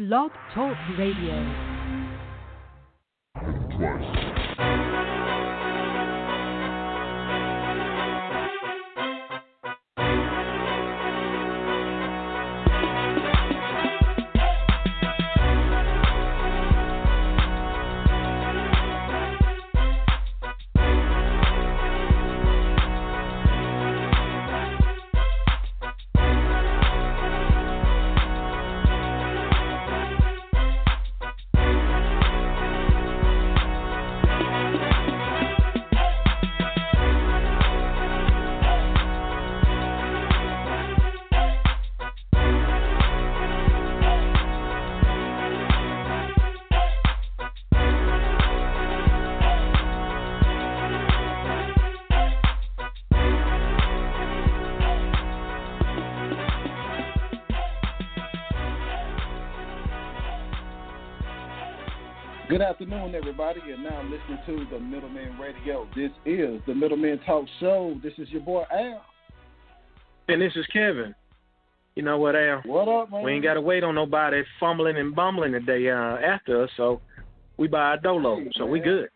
Blog Talk Radio. Afternoon, everybody. You're now listening to the Middleman Radio. This is the Middleman Talk Show. This is your boy Al. And this is Kevin. You know what, Al? What up, man? We ain't got to wait on nobody fumbling and bumbling today uh, after us, so we buy a dolo, Hey, so we good.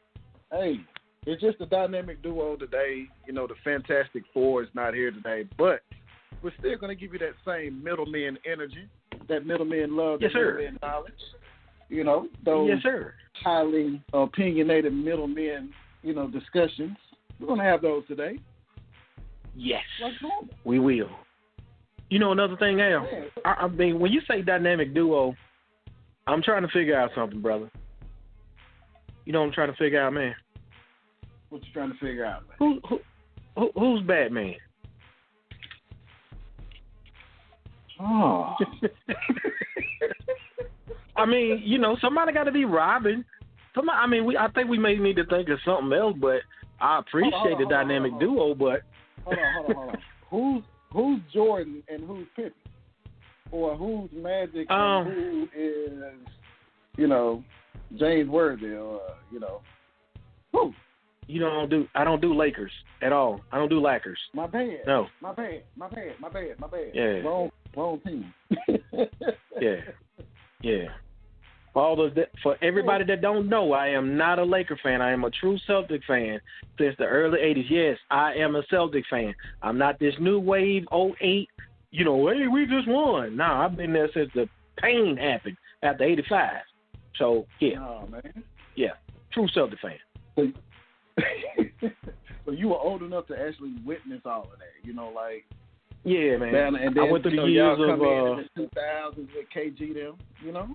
Hey, it's just a dynamic duo today. You know, the Fantastic Four is not here today, but we're still going to give you that same middleman energy, that middleman love, Yes, that sir. middleman knowledge. You know, those Yes, sir. Highly opinionated middlemen, you know, discussions. We're going to have those today. Yes, we will. You know another thing, Al? Yeah. I, I mean, when you say dynamic duo, I'm trying to figure out something, brother. You know what I'm trying to figure out, man? What you trying to figure out, man? Who, who, who who's Batman? Oh. I mean, you know, somebody got to be Robin. Somebody, I mean, we. I think we may need to think of something else, but I appreciate Hold on, the hold on, dynamic hold on. duo. But hold on, hold on, hold on. Who's who's Jordan and who's Pippen? Or who's Magic Um, and who is, you know, James Worthy or you know, who? you know, I don't do. I don't do Lakers at all. I don't do Lakers. My bad. No. My bad. My bad. My bad. My bad. Yeah. Wrong. Wrong team. Yeah, yeah. For all those, that, for everybody that don't know, I am not a Laker fan. I am a true Celtic fan since the early '80s. Yes, I am a Celtic fan. I'm not this new wave '08. You know, hey, we just won. No, I've been there since the pain happened after '85. So yeah, Oh man. yeah, true Celtic fan. so you were old enough to actually witness all of that. You know, like Yeah, man. and then I went through the know, years of uh, in in the two thousands with KG them. You know.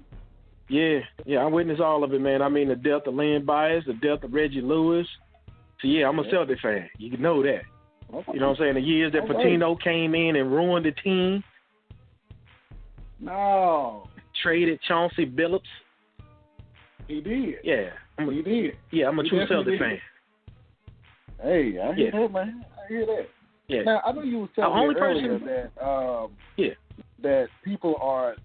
Yeah, yeah, I witnessed all of it, man. I mean, the death of Len Bias, the death of Reggie Lewis. So yeah, I'm a Yeah. Celtic fan. You know that. Okay. You know what I'm saying? The years that Okay. Pitino came in and ruined the team, No, traded Chauncey Billups. he did. Yeah, I'm He a, did. yeah, I'm a He true Celtic fan. Hey, I hear Yeah. that, man. I hear that. Yeah, Now, I know you was telling The only me earlier person- that um, Yeah. that people are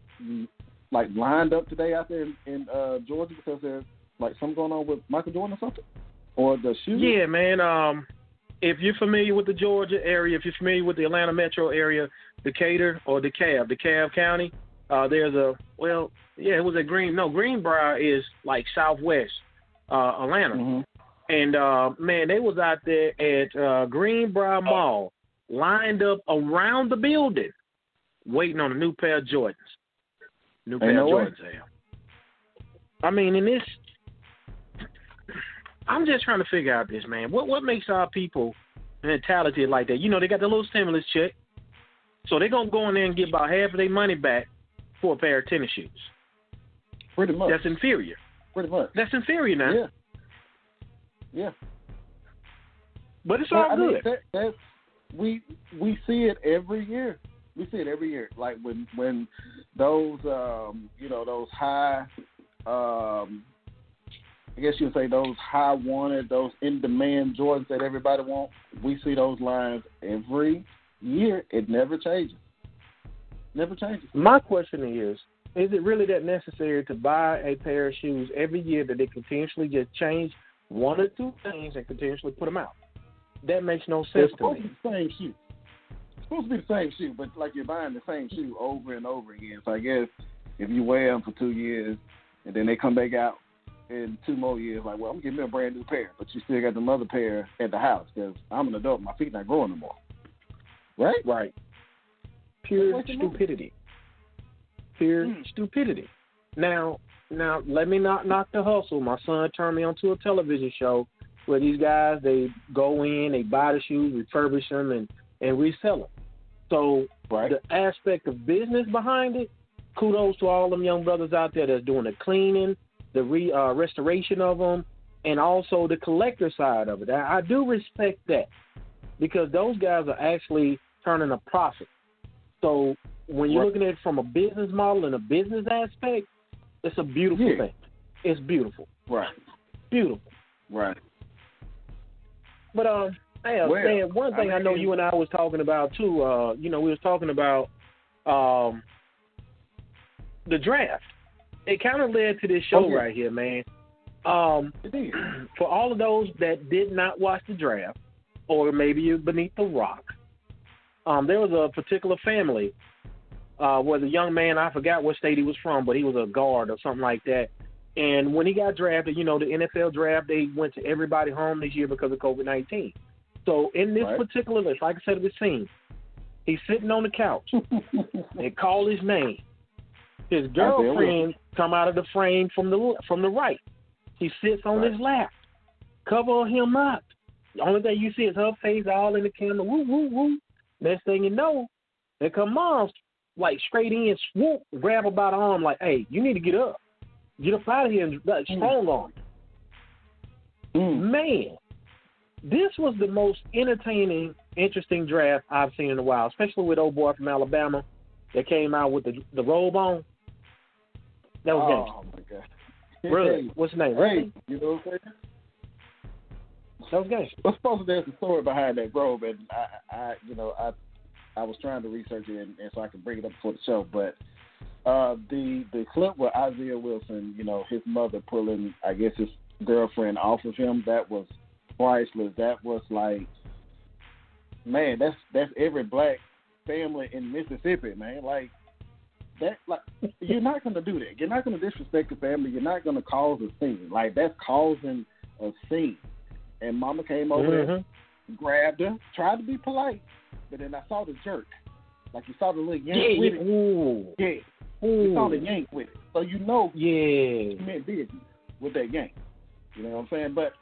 like lined up today out there in, in uh, Georgia because there's like something going on with Michael Jordan or something, or the shoes. yeah, man. Um, if you're familiar with the Georgia area, if you're familiar with the Atlanta metro area, Decatur or DeKalb, DeKalb County, uh, there's a well, yeah, it was a Green. No, Greenbriar is like southwest uh, Atlanta. hmm And uh man, they was out there at uh Greenbriar Mall, lined up around the building, waiting on a new pair of Jordans. New pair no of way. Jordans, Al. I mean, in this I'm just trying to figure out this, man. What what makes our people mentality like that? You know, they got the little stimulus check. So they're gonna go in there and get about half of their money back for a pair of tennis shoes. Pretty much. That's inferior. Pretty much. That's inferior now. Yeah. Yeah. But it's Well, all I mean, good. that, that's we we see it every year. We see it every year. Like when when those um, you know those high, um, I guess you'd say those high wanted, those in demand Jordans that everybody wants. We see those lines every year. It never changes. Never changes. My question is, is it really that necessary to buy a pair of shoes every year that they continuously just change one or two things and continuously put them out? That makes no sense It's to me. the same shoe. Supposed to be the same shoe, but like you're buying the same shoe over and over again. So I guess if you wear them for two years and then they come back out in two more years, like, well, I'm getting me a brand new pair, but you still got the other pair at the house because I'm an adult, my feet not growing no more. Right? Right. Pure What's the matter? stupidity. Pure Hmm. stupidity. Now, now let me not knock the hustle. My son turned me onto a television show where these guys they go in, they buy the shoes, refurbish them, and and resell them. So Right. the aspect of business behind it, kudos to all them young brothers out there that's doing the cleaning, the re uh, restoration of them, and also the collector side of it. I, I do respect that because those guys are actually turning a profit. So when you're Right. looking at it from a business model and a business aspect, it's a beautiful Yeah. thing. It's beautiful, Right. beautiful. Right. But um, hey, Well, man, one I thing I, know you and I was talking about too. Uh, you know, we was talking about um the draft. It kind of led to this show Oh, yeah. right here, man. Um, for all of those that did not watch the draft, or maybe you're beneath the rock, um, there was a particular family uh, where the young man, I forgot what state he was from, but he was a guard or something like that. And when he got drafted, you know, the NFL draft, they went to everybody home this year because of COVID 19. So in this Right. particular list, like I said, the scene, he's sitting on the couch. they call his name. His girlfriend come out of the frame from the from the right. He sits on Right. his lap. Cover him up. The only thing you see is her face all in the camera. Woo woo woo. Next thing you know, there come mom's like straight in, swoop, grab her by the arm, like, "Hey, you need to get up, get up out of here and like, strong arm." Mm. Man, this was the most entertaining, interesting draft I've seen in a while, especially with old boy from Alabama that came out with the the robe on. That was gangster. Oh my god. Really? Hey, What's his name? Hey, you know what I'm saying? That was gangster. Well, supposed there's a story behind that robe, and I, I, you know, I, I was trying to research it, and, and so I can bring it up for the show. But uh, the the clip where Isaiah Wilson, you know, his mother pulling, I guess his girlfriend off of him, that was priceless. That was like, man, that's that's every black family in Mississippi, man. Like that, like you're not gonna do that. You're not gonna disrespect the family. You're not gonna cause a scene. Like that's causing a scene. And Mama came over there Mhm. grabbed her, tried to be polite, but then I saw the jerk. Like you saw the little yank Yeah, with yeah. it. Ooh. Yeah. You saw the yank with it. So you know Yeah. he meant business with that yank. You know what I'm saying? But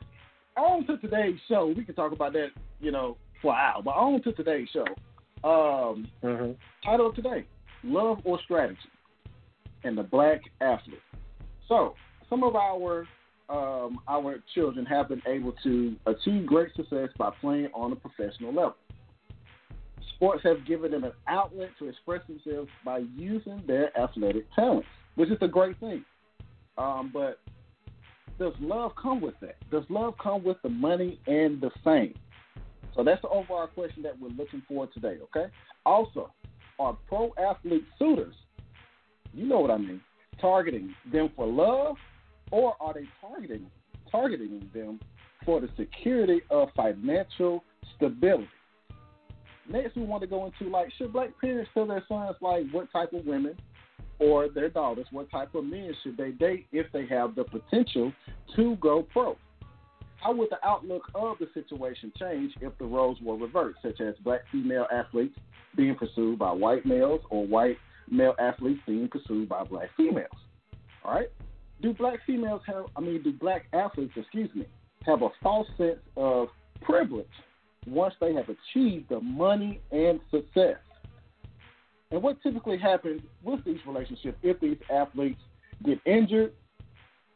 on to today's show, we can talk about that, you know, for an hour. But on to today's show. Um, Mhm. title of today, Love or Strategy and the Black Athlete. So, some of our um, our children have been able to achieve great success by playing on a professional level. Sports have given them an outlet to express themselves by using their athletic talents, which is a great thing. Um, but does love come with that? Does love come with the money and the fame? So that's the overall question that we're looking for today, okay? Also, are pro athlete suitors, you know what I mean, targeting them for love or are they targeting targeting them for the security of financial stability? Next we want to go into like should black parents tell their sons like what type of women or their daughters, what type of men should they date if they have the potential to go pro? How would the outlook of the situation change if the roles were reversed, such as black female athletes being pursued by white males or white male athletes being pursued by black females? All right. Do black females have, I mean, do black athletes, excuse me, have a false sense of privilege once they have achieved the money and success? And what typically happens with these relationships if these athletes get injured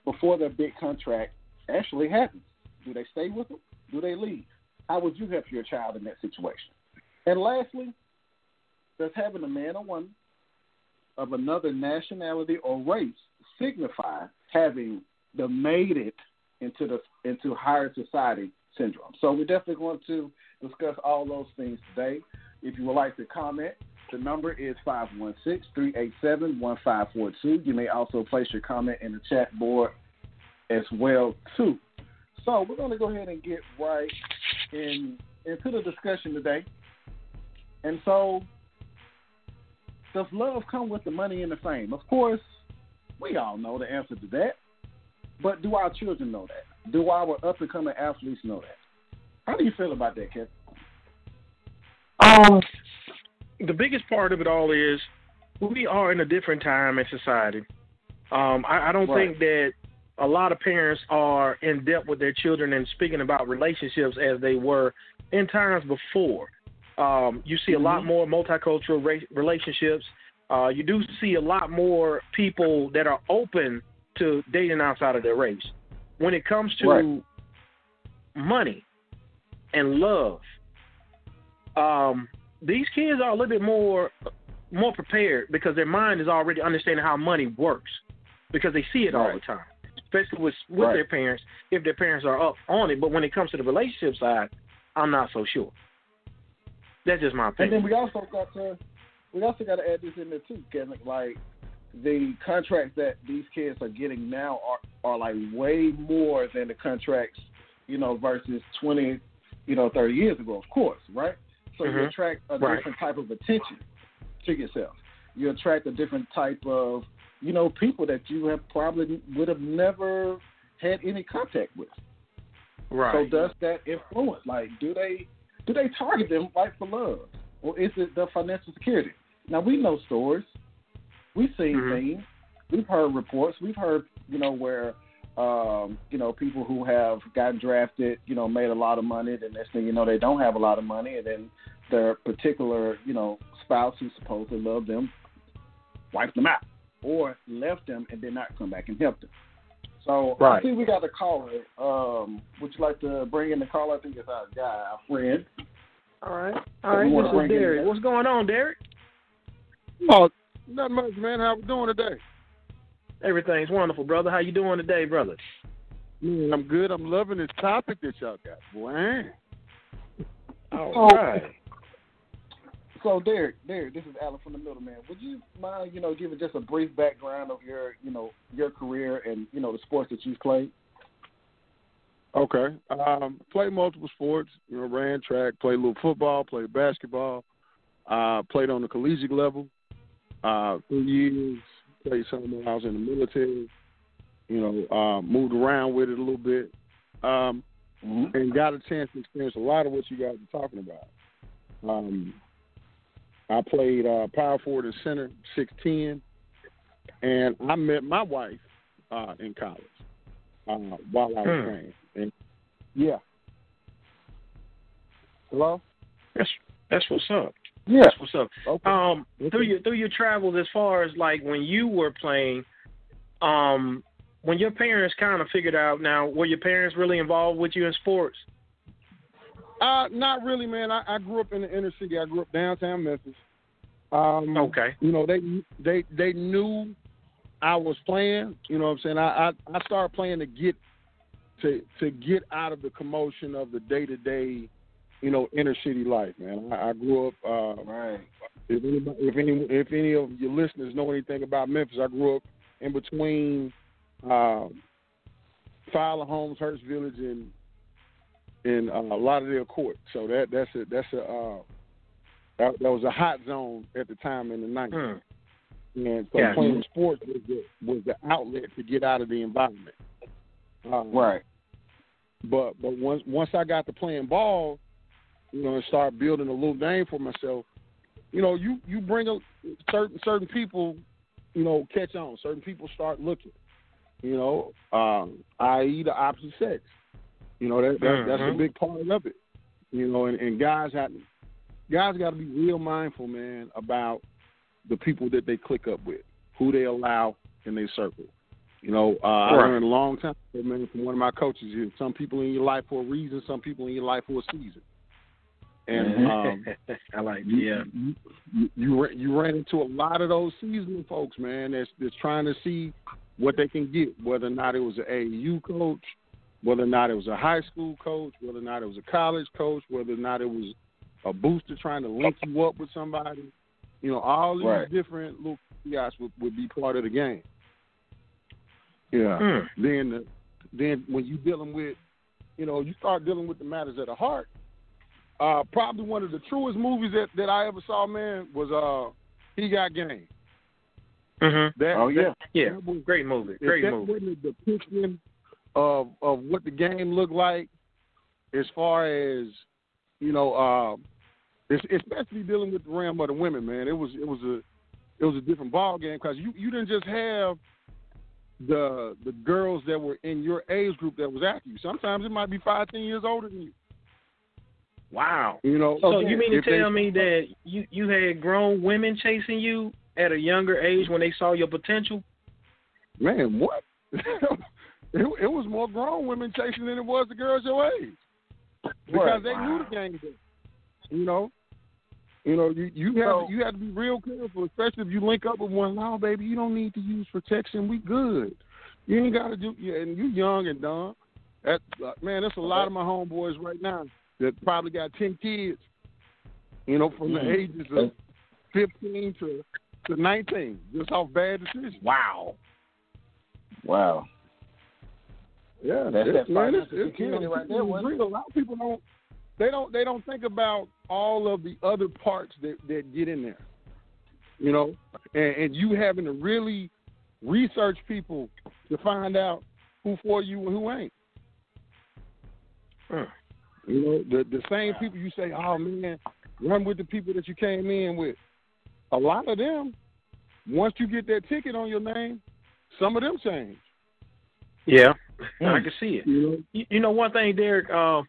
before their big contract actually happens? Do they stay with them? Do they leave? How would you help your child in that situation? And lastly, does having a man or woman of another nationality or race signify having the made it into the into higher society syndrome? So we're definitely going to discuss all those things today. If you would like to comment, the number is 516-387-1542. You may also place your comment in the chat board as well too. So we're going to go ahead and get right in into the discussion today. And so, does love come with the money and the fame? Of course, we all know the answer to that. But do our children know that? Do our up and coming athletes know that? How do you feel about that, Kevin? Um, the biggest part of it all is we are in a different time in society. Um, I, I don't Right. think that a lot of parents are in depth with their children and speaking about relationships as they were in times before. Um, you see a lot Mhm. more multicultural ra- relationships. Uh, you do see a lot more people that are open to dating outside of their race. When it comes to Right. money and love, um, these kids are a little bit more more prepared because their mind is already understanding how money works because they see it all the time, especially with with Right. their parents if their parents are up on it. But when it comes to the relationship side, I'm not so sure. That's just my opinion. And then we also got to we also got to add this in there too, Kevin. Like the contracts that these kids are getting now are are like way more than the contracts, you know, versus twenty, you know, thirty years ago. Of course, right? So you Mhm. attract a Right. different type of attention to yourself. You attract a different type of, you know, people that you have probably would have never had any contact with. right. So does that influence? Like, do they do they target them like for love, or is it the financial security? Now we know stories, we've seen Mhm. things, we've heard reports, we've heard you know where um, you know people who have gotten drafted, you know, made a lot of money, then next thing you know they don't have a lot of money, and then their particular you know spouse who supposedly loved them wiped them out or left them and did not come back and help them. So I Right. see we got a caller. Um, would you like to bring in the caller? I think it's our guy, our friend. all right. we All right. wanna This is Derek. What's going on, Derek? Oh, not much, man. How we doing today? Everything's wonderful, brother. How you doing today, brother? Man, I'm good. I'm loving this topic that y'all got, boy. All Oh. right. So Derek, Derek, this is Alan from the Middleman. Would you mind, you know, giving just a brief background of your, you know, your career and you know the sports that you've played? Okay. Um, played multiple sports. You know, ran track, played a little football, played basketball. Uh, played on the collegiate level. Uh, three years. Played some when I was in the military. You know, uh, moved around with it a little bit. Um, Mm-hmm. and got a chance to experience a lot of what you guys are talking about. Um, I played uh, power forward and center, six ten, and I met my wife uh, in college uh, while I was Hmm. playing. And yeah, hello. That's that's what's up. Yeah. That's what's up. Okay. Um, Okay. through your through your travels, as far as like when you were playing, um, when your parents kind of figured out now, were your parents really involved with you in sports? Uh, not really, man. I, I grew up in the inner city. I grew up downtown Memphis. Um, Okay. You know, they they they knew I was playing. You know what I'm saying? I I, I started playing to get to to get out of the commotion of the day to day, you know, inner city life, man. I, I grew up. Uh, Right. if anybody, if any if any of your listeners know anything about Memphis, I grew up in between um, Fowler Homes, Hurt Village, and in uh, Lauderdale Court. So that that's a that's a uh, that, that was a hot zone at the time in the nineties. Hmm. And so Yeah. playing sports was the was the outlet to get out of the environment. Um, Right. But but once once I got to playing ball, you know, and start building a little name for myself, you know, you you bring a certain certain people, you know, catch on. Certain people start looking, you know, um, i.e. the opposite sex. You know, that, that that's a Mhm. big part of it. You know, and, and guys have guys got to be real mindful, man, about the people that they click up with, who they allow in their circle. You know, uh, I learned a long time ago, man, from one of my coaches. You some people in your life for a reason, some people in your life for a season. And um, I like you, yeah. you, you you ran- into a lot of those seasonal folks, man. That's that's trying to see what they can get, whether or not it was an AU coach, whether or not it was a high school coach, whether or not it was a college coach, whether or not it was a booster trying to link you up with somebody. You know, all these Right. different little guys would, would be part of the game. Yeah. Mm. Then the, then when you dealing with, you know, you start dealing with the matters of the heart. Uh, probably one of the truest movies that, that I ever saw, man, was uh, He Got Game. Mhm. That, Oh, yeah. that- Yeah. that was- Great movie. if Great that movie. wasn't a depiction of of what the game looked like, as far as you know, uh, es- especially dealing with the realm of the women, man. It was it was a it was a different ball game because you you didn't just have the the girls that were in your age group that was after you. Sometimes it might be five ten years older than you. Wow. You know. So you mean to if they- tell me that you you had grown women chasing you at a younger age when they saw your potential? man, what? it, it was more grown women chasing than it was the girls your age because Right. they knew the game. You know, you know, you you have So- you have to be real careful, especially if you link up with one. No, baby, you don't need to use protection. We good. You ain't got to do. Yeah, and you young and dumb. That uh, man, that's a lot of my homeboys right now that probably got ten kids. You know, from the Mhm. ages of fifteen to to nineteen, just off bad decisions. Wow. Wow. Yeah, That's that man, it's, it's, you know, right there, it's wasn't it? real. A lot of people don't. They don't. They don't think about all of the other parts that that get in there. You know, and, and you having to really research people to find out who for you and who ain't. Hmm. You know, the the same people you say, "Oh man, run with the people that you came in with." A lot of them, once you get that ticket on your name, some of them change. Yeah. I can see it. You know, You, you know one thing, Derek. Uh,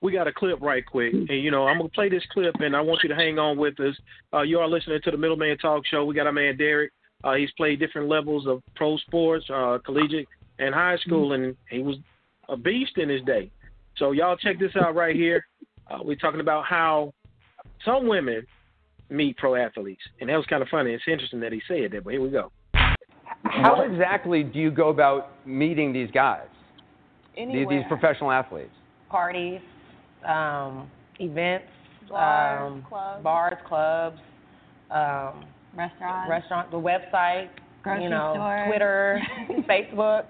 we got a clip right quick, and you know I'm gonna play this clip, and I want you to hang on with us. Uh, you are listening to the Middleman Talk Show. We got our man Derek. Uh, he's played different levels of pro sports, uh, collegiate, and high school, and he was a beast in his day. So y'all check this out right here. Uh, we're talking about how some women meet pro athletes, and that was kind of funny. It's interesting that he said that, but here we go. How exactly do you go about meeting these guys, these, Anywhere. these professional athletes? parties, um, events, Bars, um, clubs. bars, clubs, um, Restaurants. restaurant, the website, Grocery you know, store. Twitter, Facebook,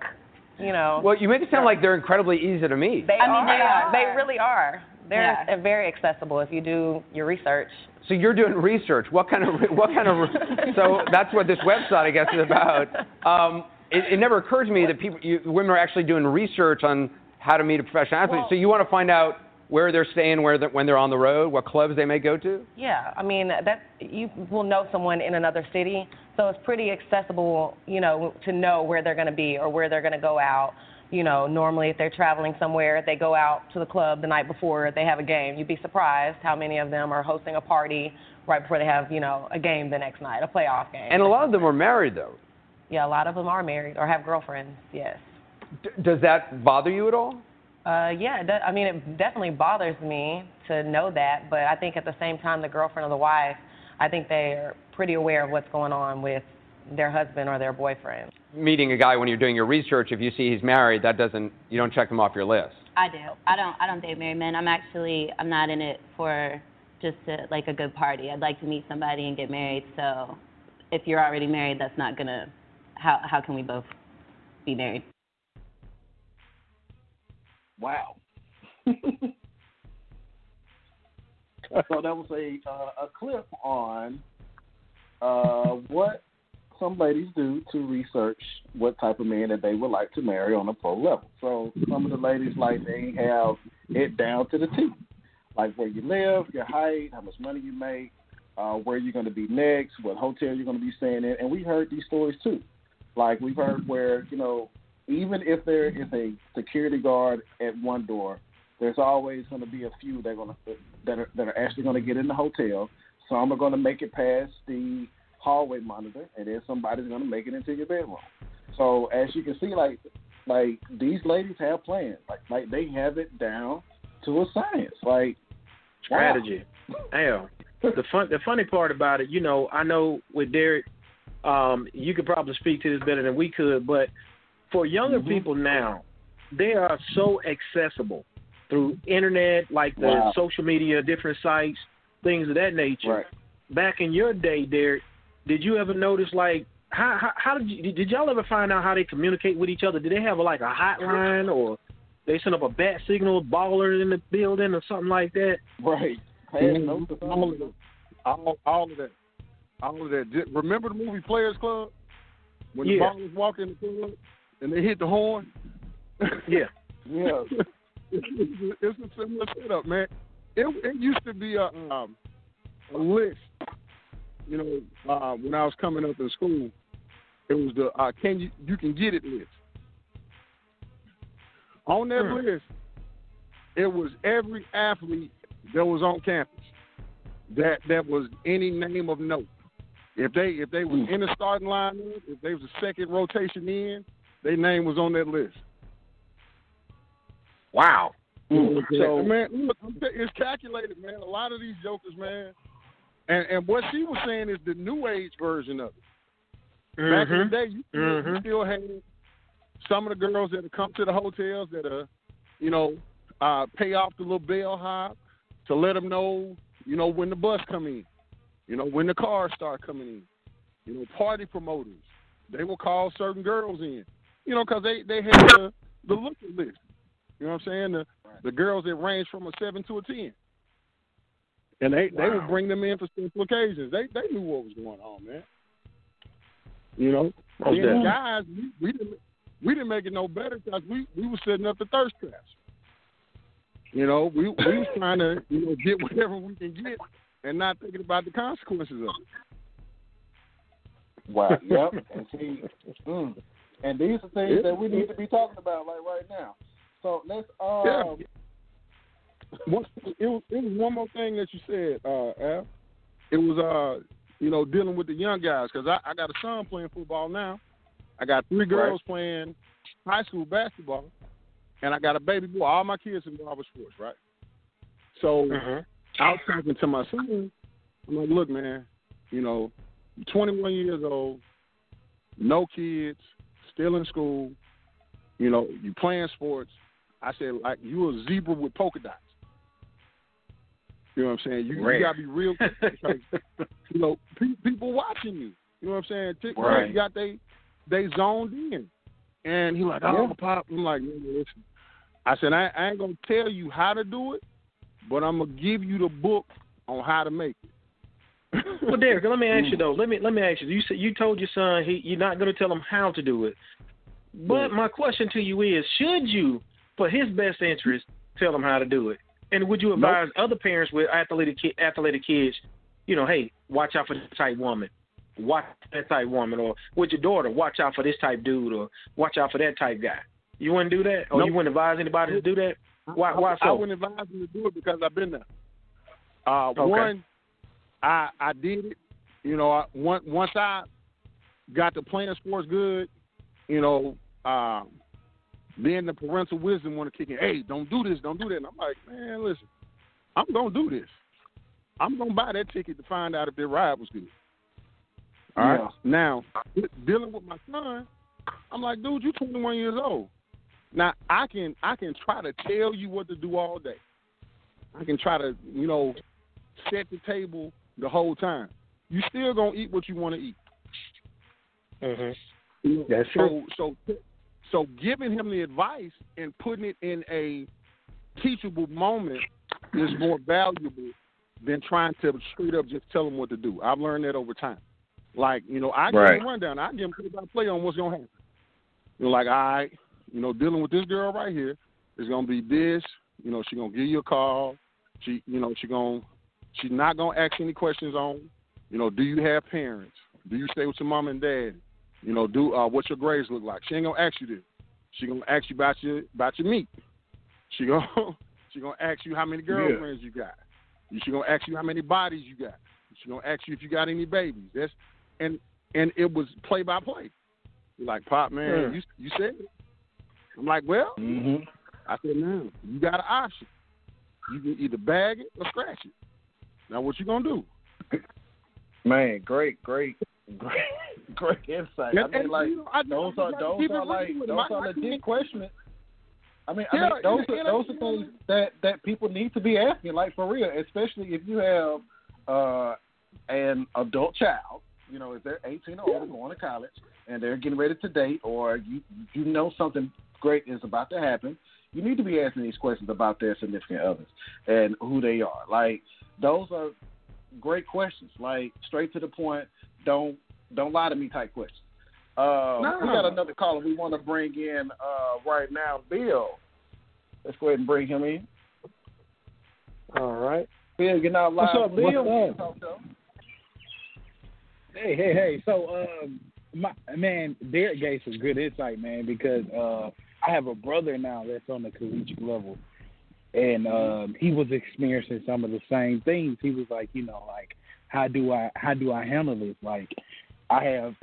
you know. Well, you make it sound like they're incredibly easy to meet. they I mean, are. they are. They really are. They're Yeah. very accessible if you do your research. So you're doing research. What kind of what kind of so that's what this website I guess is about. Um, it, it never occurred to me that people you, women are actually doing research on how to meet a professional athlete. Well- so you want to find out where they're staying, where they're, when they're on the road, what clubs they may go to. Yeah, I mean that you will know someone in another city, so it's pretty accessible, you know, to know where they're going to be or where they're going to go out. You know, normally if they're traveling somewhere, they go out to the club the night before they have a game. You'd be surprised how many of them are hosting a party right before they have, you know, a game the next night, a playoff game. And a lot of them are married though. yeah, a lot of them are married or have girlfriends. Yes. D- does that bother you at all? Uh, yeah, it does, I mean, it definitely bothers me to know that, but I think at the same time, the girlfriend or the wife, I think they are pretty aware of what's going on with their husband or their boyfriend. Meeting a guy when you're doing your research, if you see he's married, that doesn't you don't check him off your list. I do. I don't. I don't date married men. I'm actually. I'm not in it for just a, like a good party. I'd like to meet somebody and get married. So, if you're already married, that's not gonna. How how can we both be married? Wow. so that was a uh, a clip on uh, what some ladies do to research what type of man that they would like to marry on a pro level. So some of the ladies like they have it down to the T, like where you live, your height, how much money you make, uh, where you're going to be next, what hotel you're going to be staying in, and we heard these stories too. Like we've heard where you know even if there is a security guard at one door, there's always going to be a few that are going to that are that are actually going to get in the hotel. Some are going to make it past the hallway monitor, and then somebody's going to make it into your bedroom. So as you can see, like like these ladies have plans. Like like they have it down to a science. Like strategy. Hell, the fun the funny part about it, you know, I know with Derek, um, you could probably speak to this better than we could, but for younger Mm-hmm. people now, they are so accessible through internet, like the Wow. social media, different sites, things of that nature. Right. Back in your day, Derek, did you ever notice like how how, how did you, did y'all ever find out how they communicate with each other? Did they have like a hotline or they sent up a bat signal, baller in the building or something like that? Right. Mhm. all, of that. all, all of that. All of that. Remember the movie Players Club? When Yeah. the ballers walk in the club and they hit the horn? Yeah. Yeah. it's, it's a similar setup, man. It, it used to be a um, a list. You know, uh, when I was coming up in school, it was the uh, can you you can get it list. On that Hmm. list, it was every athlete that was on campus that that was any name of note. If they if they was in the starting lineup, if they was a second rotation in, their name was on that list. Wow. So man, look, it's calculated, man. A lot of these jokers, man, and and what she was saying is the new age version of it. Back in the Mhm. day, you still, you still had some of the girls that come to the hotels that are, you know, uh, pay off the little bellhop to let them know, you know, when the bus come in, you know, when the cars start coming in. You know, party promoters, they will call certain girls in, you know, because they they had the the look looking list. You know what I'm saying? The the girls that range from a seven to a ten. And they they would bring them in for special occasions. They they knew what was going on, man. You know, Me the guys, we, we didn't we didn't make it no better because we we were setting up the thirst traps. You know, we we was trying to you know get whatever we can get and not thinking about the consequences of it. Wow. Yep. And see, mm, and these are things that we need to be talking about like right now. So let's um. Yeah. What, it was it was one more thing that you said, uh, Al. It was uh you know dealing with the young guys because I, I got a son playing football now. I got three girls playing high school basketball, and I got a baby boy. All my kids in barber sports, right? So Mhm. I was talking to my son. I'm like, look, man, you know, you're 21 years old, no kids, still in school. You know, you playing sports. I said, like, you a zebra with polka dots. You know what I'm saying? You, you gotta be real you know pe- people watching you. You know what I'm saying? Tick- Right. You got they they zoned in, and he like, I oh, Yeah. pop. I'm like, "Man, listen. I said, I, I ain't gonna tell you how to do it, but I'm gonna give you the book on how to make it. Well, Derek, let me ask you though. Let me let me ask you. You said you told your son he you're not going to tell him how to do it. But my question to you is, should you, for his best interest, tell him how to do it? And would you advise other parents with athletic ki- athletic kids, you know, hey, watch out for this type woman, watch that type woman, or with your daughter, watch out for this type dude, or watch out for that type guy. You wouldn't do that, or Nope. you wouldn't advise anybody to do that? Why? I, Why I wouldn't advise them to do it because I've been there. Uh, Okay. One, I I did it. You know, I, once once I got to playing sports good, you know, um, then the parental wisdom want to kick in. Hey, don't do this, don't do that. And I'm like, man, listen, I'm gonna do this. I'm gonna buy that ticket to find out if their ride was good. All right. Yeah. Now, dealing with my son, I'm like, dude, you're 21 years old. Now I can I can try to tell you what to do all day. I can try to you know set the table the whole time. You still gonna eat what you want to eat. hmm That's so so so giving him the advice and putting it in a teachable moment is more valuable than trying to straight up just tell him what to do. I've learned that over time. Like you know, I give Right. him a rundown. I give him play by play on what's gonna happen. You know, like all right, you know, dealing with this girl right here is gonna be this. You know, she gonna give you a call. She, you know, she gonna she's not gonna ask any questions on. You know, do you have parents? Do you stay with your mom and dad? You know, do uh, what your grades look like? She ain't gonna ask you this. She gonna ask you about your about your meat. She gonna she gonna ask you how many girlfriends you got. She gonna ask you how many bodies you got. She gonna ask you if you got any babies. That's and and it was play by play. You're like Pop, man, Mm. you you said it. I'm like, well, Mm-hmm. I said, no, you got an option. You can either bag it or scratch it. Now, what you gonna do? Man, great, great, great, great insight. Yeah, I mean, and, like you know, I- those are those are like those my- are my legit questions. I mean, Yeah, I mean, those are those are things that that people need to be asking, like for real, especially if you have uh, an adult child. You know, if they're 18 or older, going to college, and they're getting ready to date, or you you know something great is about to happen. You need to be asking these questions about their significant others and who they are. Like those are great questions. Like straight to the point. Don't don't lie to me type questions. Uh, No. We got another caller we want to bring in uh, right now, Bill. Let's go ahead and bring him in. All right. Bill, you're now live. What's up, Bill? What's up? Hey, hey, hey. So, um, my man, Derek gave some good insight, man, because uh, I have a brother now that's on the collegiate level, and um, he was experiencing some of the same things. He was like, you know, like, how do I, how do I handle this? Like, I have.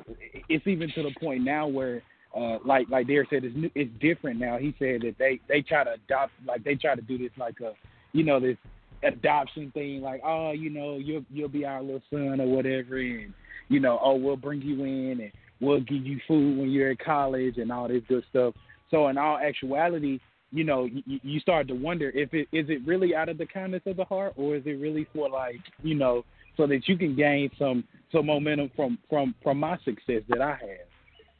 It's even to the point now where. Uh, like like Derek said, it's new- it's different now. He said that they they try to adopt like they try to do this like a you know this adoption thing like oh you know you'll you'll be our little son or whatever and you know oh we'll bring you in and we'll give you food when you're at college and all this good stuff so in all actuality you know you, you start to wonder if it is it really out of the kindness of the heart or is it really for like you know so that you can gain some some momentum from from from my success that I have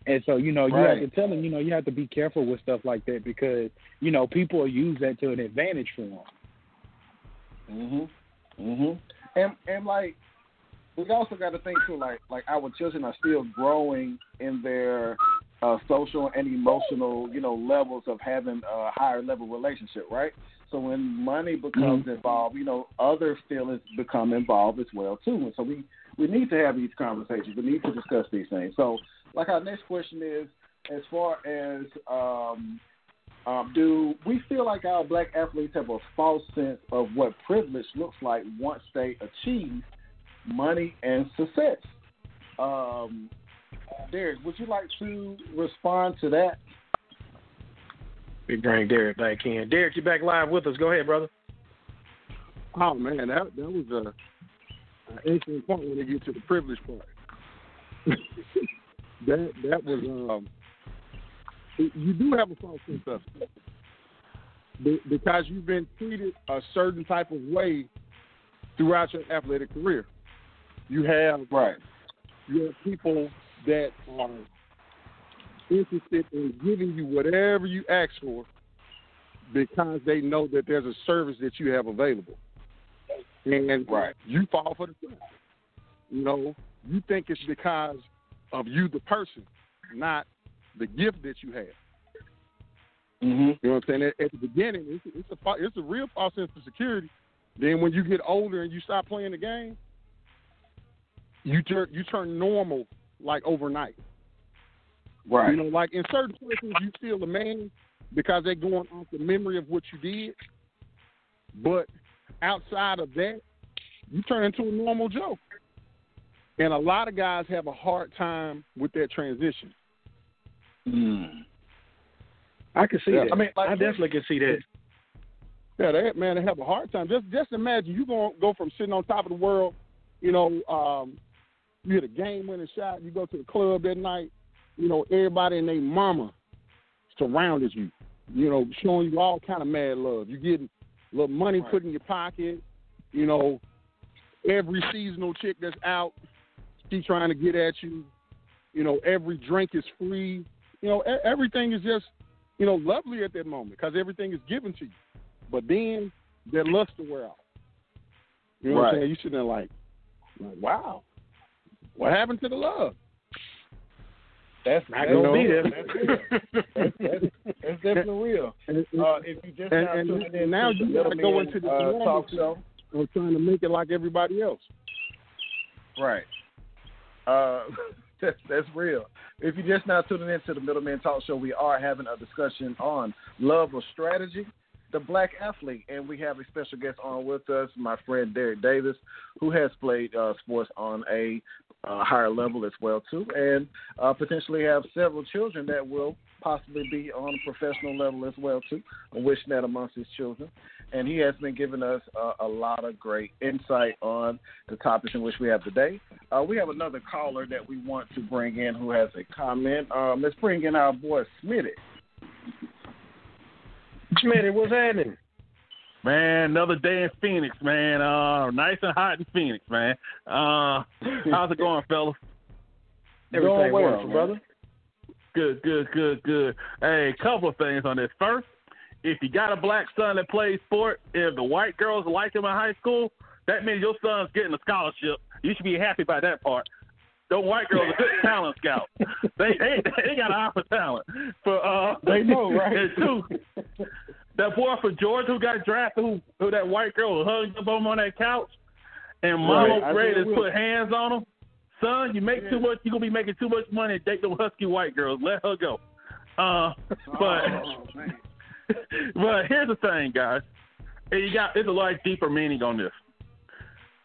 and so, you know, you Right. have to tell them, you know, you have to be careful with stuff like that because, you know, people use that to an advantage for them. Mhm. Mhm. And and like we also got to think too, like like our children are still growing in their uh, social and emotional, you know, levels of having a higher level relationship, right? So when money becomes involved, you know, other feelings become involved as well too. And so we we need to have these conversations. We need to discuss these things. So, like our next question is, as far as um, um, do we feel like our black athletes have a false sense of what privilege looks like once they achieve money and success? Um, Derek, would you like to respond to that? We bring Derek back in. Derek, you back live with us. Go ahead, brother. Oh man, that that was a an excellent point when they get to the privilege part. that that was um. You do have a false sense of it because you've been treated a certain type of way throughout your athletic career. You have right. You have people that are interested in giving you whatever you ask for because they know that there's a service that you have available. And right. you fall for the trap. You know, you think it's because of you, the person, not the gift that you have. Mm-hmm. You know what I'm saying? At, at the beginning, it's, it's a it's a real false sense of security. Then when you get older and you stop playing the game, you turn you turn normal like overnight. Right. You know, like in certain places you feel a man because they're going off the memory of what you did. But outside of that, you turn into a normal Joe. And a lot of guys have a hard time with that transition. Mm. I can see Yeah. that. I mean, like- I definitely can see that. Yeah, they man, they have a hard time. Just just imagine you going go from sitting on top of the world, you know, um, you hit a game winning shot, you go to the club that night, you know, everybody and their mama surrounded you, you know, showing you all kind of mad love. You getting a little money put in your pocket, you know, every seasonal chick that's out, she trying to get at you. You know, every drink is free. You know, everything is just, you know, lovely at that moment because everything is given to you. But then that lust will wear off. You know what I'm saying? You sitting there like, like, wow, what happened to the love? That's Not gonna be there. That's real. That's, that's, that's definitely real. Uh, if you just And, now and, tuning and in now you got to go into the uh, talk show. or trying to make it like everybody else. Right. Uh, that's, that's real. If you're just now tuning into the Middleman Talk Show, we are having a discussion on love or strategy. The black athlete, and we have a special guest on with us, my friend Derek Davis, who has played uh, sports on a uh, higher level as well too, and uh, potentially have several children that will possibly be on a professional level as well too. I'm wishing that amongst his children, and he has been giving us uh, a lot of great insight on the topics in which we have today. Uh, we have another caller that we want to bring in who has a comment. Um, let's bring in our boy Smitty. Smitty, what's happening? Man, another day in Phoenix, man. Uh, nice and hot in Phoenix, man. Uh, how's it going, fellas? Everything Doing well, wonderful, brother. Good, good, good, good. Hey, a couple of things on this. First, if you got a black son that plays sport, if the white girls like him in high school, that means your son's getting a scholarship. You should be happy about that part. Those white girls are good talent scouts. They they they got an eye for talent. For uh, They know, right? and two, that boy for Georgia who got drafted, who who that white girl hugged up on him on that couch, and mama Right, I ready think to it put hands on him. Son, you make too much. You gonna be making too much money. Date those husky white girls. Let her go. Uh, but Oh, but here's the thing, guys. And you got there's a lot deeper meaning on this.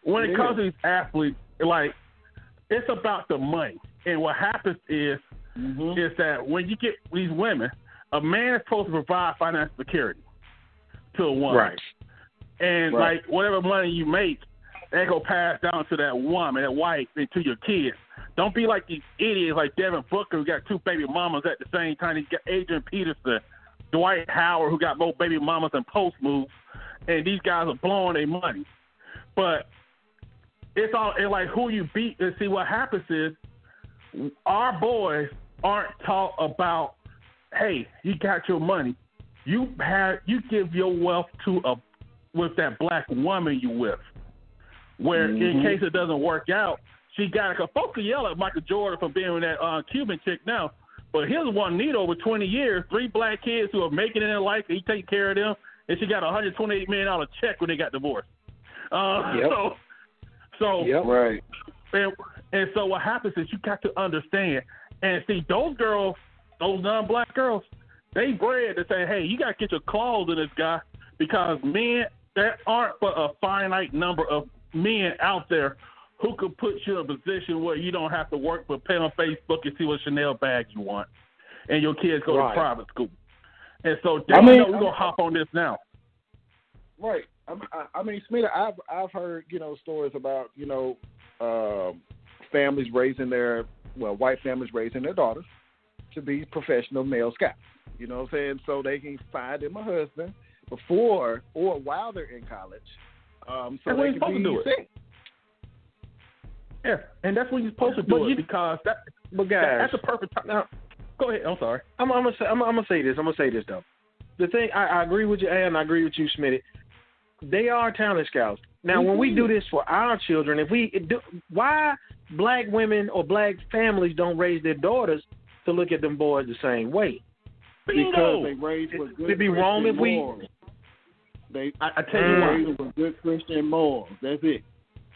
When it Yeah. comes to these athletes, like it's about the money. And what happens is Mhm. is that when you get these women, a man is supposed to provide financial security to a woman. Right. And Right. like whatever money you make, that go pass down to that woman, that wife, and to your kids. Don't be like these idiots like Devin Booker who got two baby mamas at the same time. He's got Adrian Peterson, Dwight Howard who got both baby mamas and post moves, and these guys are blowing their money. But it's all it's like who you beat. And see what happens is our boys aren't taught about. Hey, you got your money. You have you give your wealth to a with that black woman you with. Where in Mhm. case it doesn't work out, she got cause folks can yell at Michael Jordan for being with that uh, Cuban chick now. But here's one need over 20 years, three black kids who are making it in life. He take care of them, and she got a 128 million dollar check when they got divorced. Uh, Yep. So, so Yep. Right. and, and so what happens is you got to understand and see those girls, those non-black girls, they bred to say, hey, you got to get your claws in this guy because men, there aren't but a finite number of men out there who could put you in a position where you don't have to work but pay on Facebook and see what Chanel bag you want, and your kids go Right. to private school. And so they I mean- know we're gonna hop on this now. Right. I, I, I mean, Smith, I've I've heard you know stories about you know um, families raising their well, white families raising their daughters to be professional male scouts. You know what I'm saying? So they can find them a husband before or while they're in college. Um, so That's they you're supposed can to be do it. Yeah, and that's when you're supposed to do But it you- because that, But that guys, that's a perfect time. Now, go ahead. I'm sorry. I'm, I'm gonna say I'm, I'm gonna say this. I'm gonna say this though. The thing I, I agree with you, and I agree with you, Smitty. They are talent scouts. Now, when we do this for our children, if we do, why black women or black families don't raise their daughters to look at them boys the same way? Because they raised with good It'd be wrong Christian if we- morals. They, I, I tell you Mm. what. raised with good Christian morals. That's it.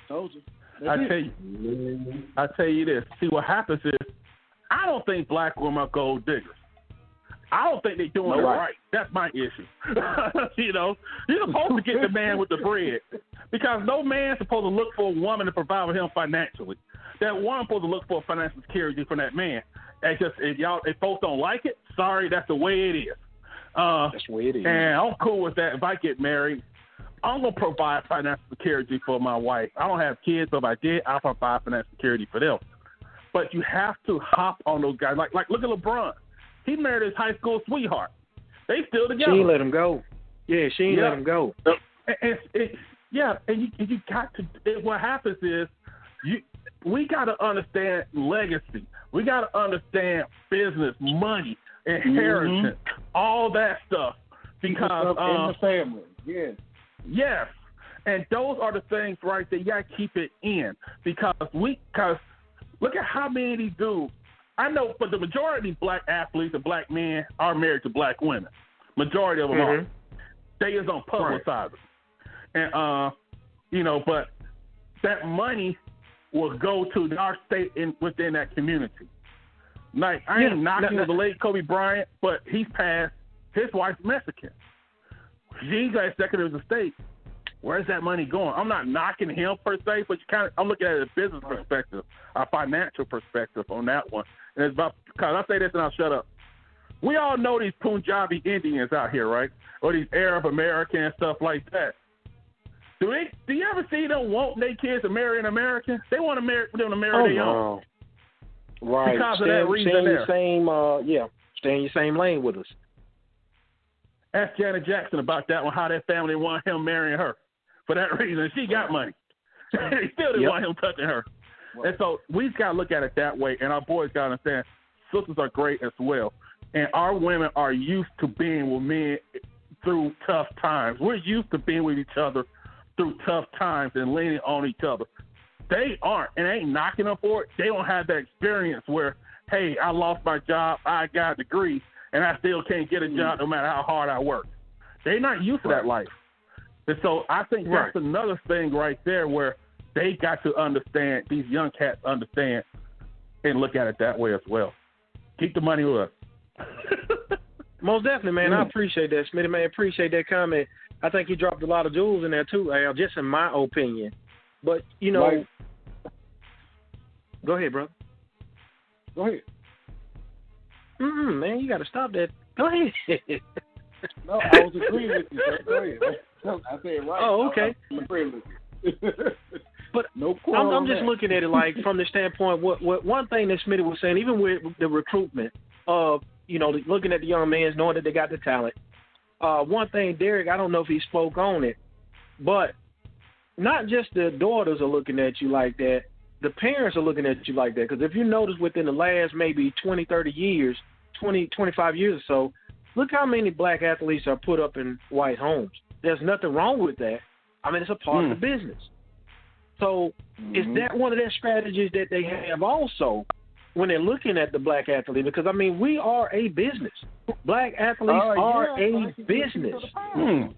Told you. That's I it. tell you, I tell you this. See what happens is, I don't think black women are gold diggers. I don't think they're doing No it right. right. That's my issue. you know, you're supposed to get the man with the bread because no man's supposed to look for a woman to provide for him financially. That woman's supposed to look for financial security from that man. And just if y'all, if folks don't like it, sorry, that's the way it is. Uh, That's the way it is. and I'm cool with that. If I get married, I'm gonna provide financial security for my wife. I don't have kids, but if I did, I'll provide financial security for them. But you have to hop on those guys. Like like look at LeBron. He married his high school sweetheart. They still She together. ain't let him go. Yeah, she ain't Yeah. let him go. And, and, and- yeah, and you and you got to. It, what happens is you. We got to understand legacy. We got to understand business, money, inheritance, all that stuff. Because Stuff in uh, the family. Yes. Yes, and those are the things right that You gotta keep it in because we because look at how many dudes. I know, but the majority of black athletes and black men are married to black women. Majority of them are. Mhm. They just don't publicize it, and uh, you know, but that money will go to our state in within that community. Like I ain't Yeah, knocking no, no. the late Kobe Bryant, but he's passed. His wife's Mexican. he's got executives of the state. Where's that money going? I'm not knocking him per se, but you kind of I'm looking at a business perspective, a financial perspective on that one. And it's about because I say this and I'll shut up. We all know these Punjabi Indians out here, right? Or these Arab American and stuff like that. Do they? Do you ever see them want their kids to marry an American? They want to marry them to marry Oh, their own. no. Right. Because of that reason stay there. same, uh, yeah, stay in your same lane with us. Ask Janet Jackson about that one, how that family want him marrying her. For that reason, she got money. they still didn't Yep. want him touching her. And so we've got to look at it that way, and our boys got to understand sisters are great as well. And our women are used to being with men through tough times. We're used to being with each other through tough times and leaning on each other. They aren't, and I ain't knocking them for it. They don't have that experience where, hey, I lost my job, I got a degree, and I still can't get a mm-hmm. job no matter how hard I work. They're not used to that life. And so I think that's another thing right there where they got to understand, these young cats understand and look at it that way as well. Keep the money with us. Most definitely, man. I Mm. appreciate that, Smitty, man. Appreciate that comment. I think he dropped a lot of jewels in there too, Al, just in my opinion. But you know, Like- go ahead, bro. Go ahead. Mm-mm, man, you got to stop that. Go ahead. No, I was agreeing with you. Sir. Go ahead. I said right. Oh, okay. I'm agreeing with you. But no I'm, I'm just that. looking at it like from the standpoint what what one thing that Smitty was saying, even with the recruitment of you know looking at the young men, knowing that they got the talent. Uh, one thing, Derek, I don't know if he spoke on it, but not just the daughters are looking at you like that. The parents are looking at you like that because if you notice within the last maybe 20, 30 years, 20, 25 years or so, look how many black athletes are put up in white homes. There's nothing wrong with that. I mean, it's a part of the business. So is mm-hmm. that one of their strategies that they have also when they're looking at the black athlete? Because I mean, we are a business. Black athletes Oh, are yeah, a they can get a piece business. pie.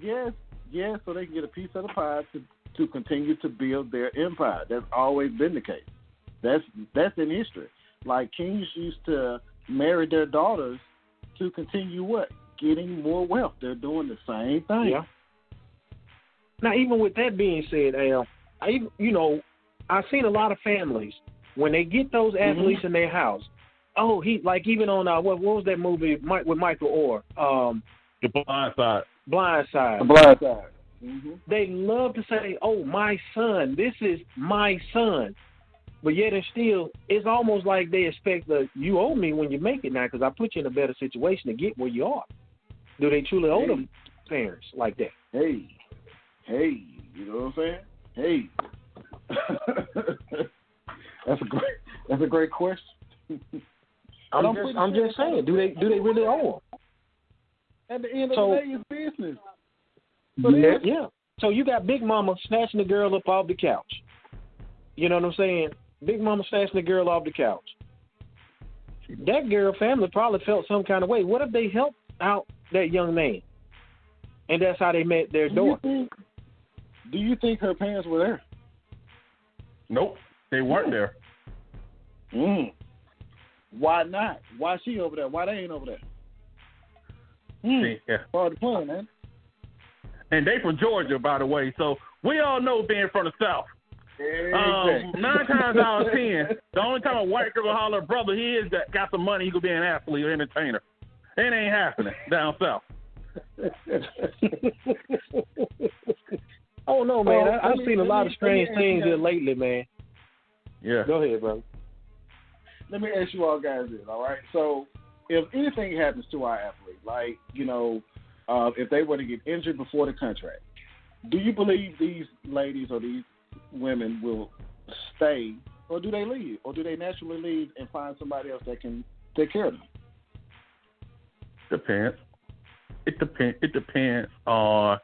Yes, yes, so they can get a piece of the pie to to continue to build their empire. That's always been the case. That's that's in history. Like kings used to marry their daughters to continue what? Getting more wealth. They're doing the same thing. Yeah. Now, even with that being said, Al, I even- you know, I've seen a lot of families when they get those athletes in their house. Oh, he like even on uh, what what was that movie Mike with Michael Oher? Um, The Blind Side. Blind Side. The blind side. Mm-hmm. They love to say, "Oh, my son, this is my son," but yet and still, it's almost like they expect the you owe me when you make it now because I put you in a better situation to get where you are. Do they truly owe them parents like that? Hey, hey, you know what I'm saying? Hey. that's a great that's a great question. I'm just, I'm just saying, do they do they really owe At the end of So- the day, it's business. them? Yeah, yeah. So you got Big Mama snatching the girl up off the couch. You know what I'm saying? Big Mama snatching the girl off the couch. That girl family probably felt some kind of way. What if they helped out that young man? And that's how they met their daughter. Do you think her parents were there? Nope, they weren't there. Mm. Why not? Why she over there? Why they ain't over there? Mm. See, yeah. Part of the plan, man. And they from Georgia, by the way. So we all know being from the South. Um, nine times out of ten, the only time a white girl will holler, brother, he is that got some money, he could be an athlete or entertainer. It ain't happening down south. oh no, man! Well, I, I've me- seen a lot me- of strange let me ask things here lately, man. Yeah. Go ahead, bro. Let me ask you all guys this, all right? So, if anything happens to our athlete, like you know, uh, if they were to get injured before the contract, do you believe these ladies or these women will stay, or do they leave, or do they naturally leave and find somebody else that can take care of them? Depends. It depends. It depends on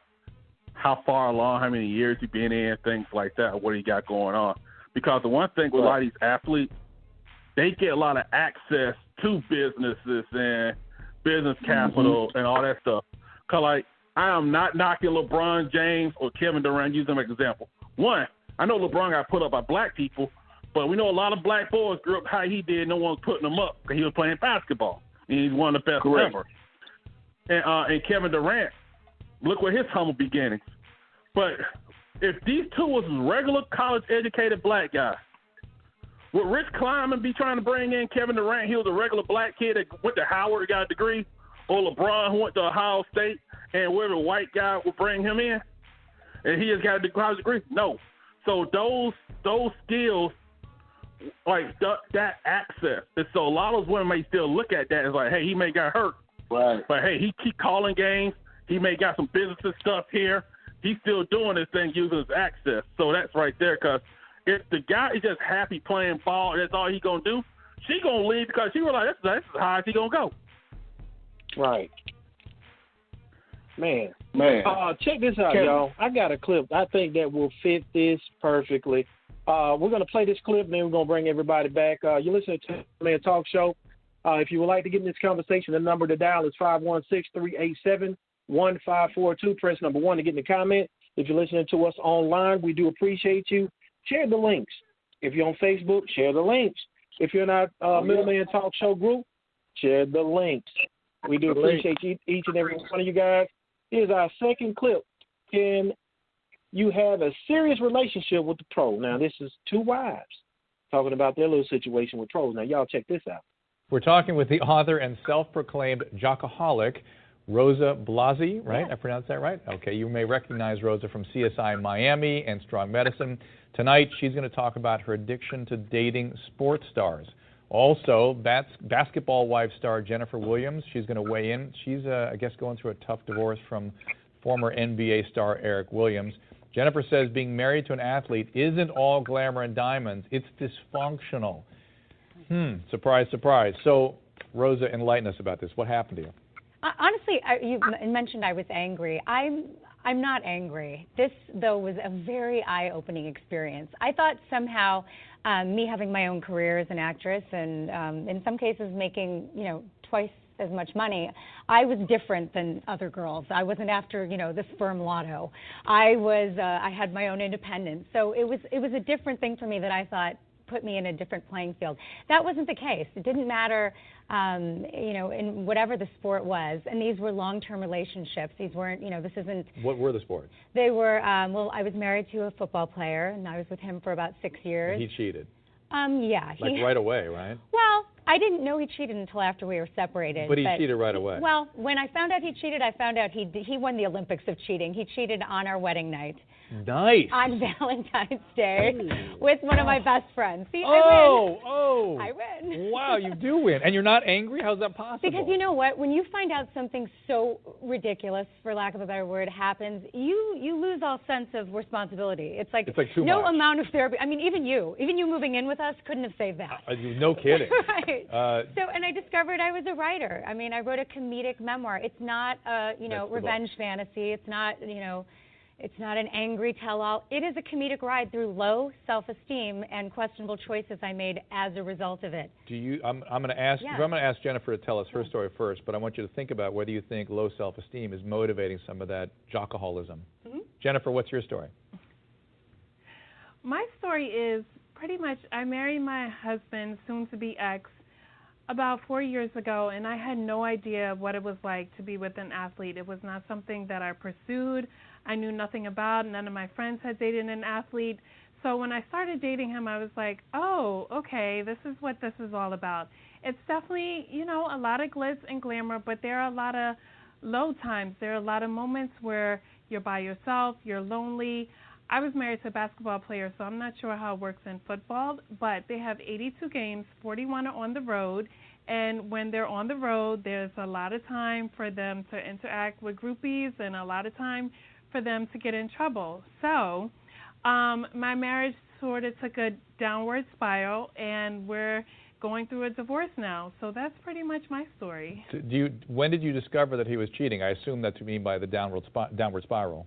how far along, how many years you've been in, things like that. What you got going on? Because the one thing with a lot of these athletes, they get a lot of access to businesses and business capital and all that stuff. Cause like I am not knocking LeBron James or Kevin Durant. Use them as an example. One, I know LeBron got put up by black people, but we know a lot of black boys grew up how he did. No one's putting him up because he was playing basketball. And he's one of the best Correct. ever. And uh, and Kevin Durant, look what his humble beginnings. But if these two was regular college educated black guys, would Rich Kleiman be trying to bring in Kevin Durant? He was a regular black kid that went to Howard, got a degree, or LeBron who went to Ohio State, and whatever white guy would bring him in, and he has got a college degree. No, so those those skills, like th- that access, and so a lot of those women may still look at that as like, hey, he may got hurt, right? But hey, he keep calling games. He may got some business and stuff here. He's still doing this thing using his access. So that's right there. Because if the guy is just happy playing ball, and that's all he gonna do. She gonna leave because she realize that's that's as high as he gonna go. Right. Man. Man. Uh, check this out, Kevin. y'all. I got a clip I think that will fit this perfectly. Uh, we're going to play this clip, and then we're going to bring everybody back. Uh, you're listening to the Man Talk Show. Uh, if you would like to get in this conversation, the number to dial is 516-387-1542. Press number one to get in the comment. If you're listening to us online, we do appreciate you. Share the links. If you're on Facebook, share the links. If you're not uh, Middle Men Talk Show group, share the links. We do The appreciate each, each and every one of you guys. Here's our second clip. Can you have a serious relationship with the pro? Now, this is two wives talking about their little situation with pros. Now, y'all check this out. We're talking with the author and self-proclaimed jockaholic, Rosa Blasi, right? I pronounced that right? Okay, you may recognize Rosa from CSI Miami and Strong Medicine. Tonight, she's going to talk about her addiction to dating sports stars. Also, bas- basketball wife star Jennifer Williams, she's going to weigh in. She's, uh, I guess, going through a tough divorce from former NBA star Eric Williams. Jennifer says being married to an athlete isn't all glamour and diamonds, it's dysfunctional. Hmm, surprise, surprise. So, Rosa, enlighten us about this. What happened to you? Honestly, I, you mentioned I was angry. I'm I'm not angry. This though was a very eye-opening experience. I thought somehow um, me having my own career as an actress and um, in some cases making you know twice as much money, I was different than other girls. I wasn't after you know the sperm lotto. I was uh, I had my own independence. So it was it was a different thing for me that I thought put me in a different playing field. That wasn't the case. It didn't matter, um, you know, in whatever the sport was. And these were long-term relationships. These weren't, you know, this isn't. What were the sports? They were. Um, well, I was married to a football player, and I was with him for about six years. He cheated. um, yeah. Like he, right away, right? Well, I didn't know he cheated until after we were separated. But he cheated right away. Well, when I found out he cheated, I found out he he won the Olympics of cheating. He cheated on our wedding night. Nice. On Valentine's Day with one of my best friends. See, Oh, oh. I win. Wow, you do win. And you're not angry? How's that possible? Because you know what, when you find out something so ridiculous, for lack of a better word, happens, you you lose all sense of responsibility. It's like, It's like no much. amount of therapy. I mean, even you, even you moving in with us, couldn't have saved that. Uh, no kidding. right. Uh, So, and I discovered I was a writer. I mean, I wrote a comedic memoir. It's not a, you know, That's the book. revenge fantasy. It's not, you know, it's not an angry tell-all. It is a comedic ride through low self-esteem and questionable choices I made as a result of it. do you? I'm, I'm going to ask. Yeah. I'm going to ask Jennifer to tell us her story first, but I want you to think about whether you think low self-esteem is motivating some of that jockaholism. Mhm. Jennifer, what's your story? My story is pretty much I married my husband, soon to be ex, about four years ago, and I had no idea what it was like to be with an athlete. It was not something that I pursued. I knew nothing about. None of my friends had dated an athlete. So when I started dating him, I was like, oh, okay, this is what this is all about. It's definitely, you know, a lot of glitz and glamour, but there are a lot of low times. There are a lot of moments where you're by yourself, you're lonely. I was married to a basketball player, so I'm not sure how it works in football, but they have 82 games, 41 are on the road, and when they're on the road, there's a lot of time for them to interact with groupies and a lot of time for them to get in trouble. So, um, my marriage sort of took a downward spiral, and we're going through a divorce now. So that's pretty much my story. Do you? When did you discover that he was cheating? I assume that you mean by the downward spi- downward spiral.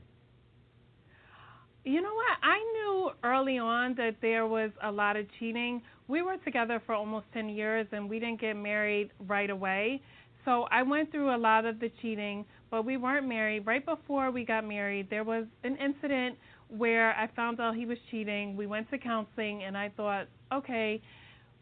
You know what? I knew early on that there was a lot of cheating. We were together for almost 10 years and we didn't get married right away. So I went through a lot of the cheating, but we weren't married. Right before we got married, there was an incident where I found out he was cheating. We went to counseling and I thought, okay,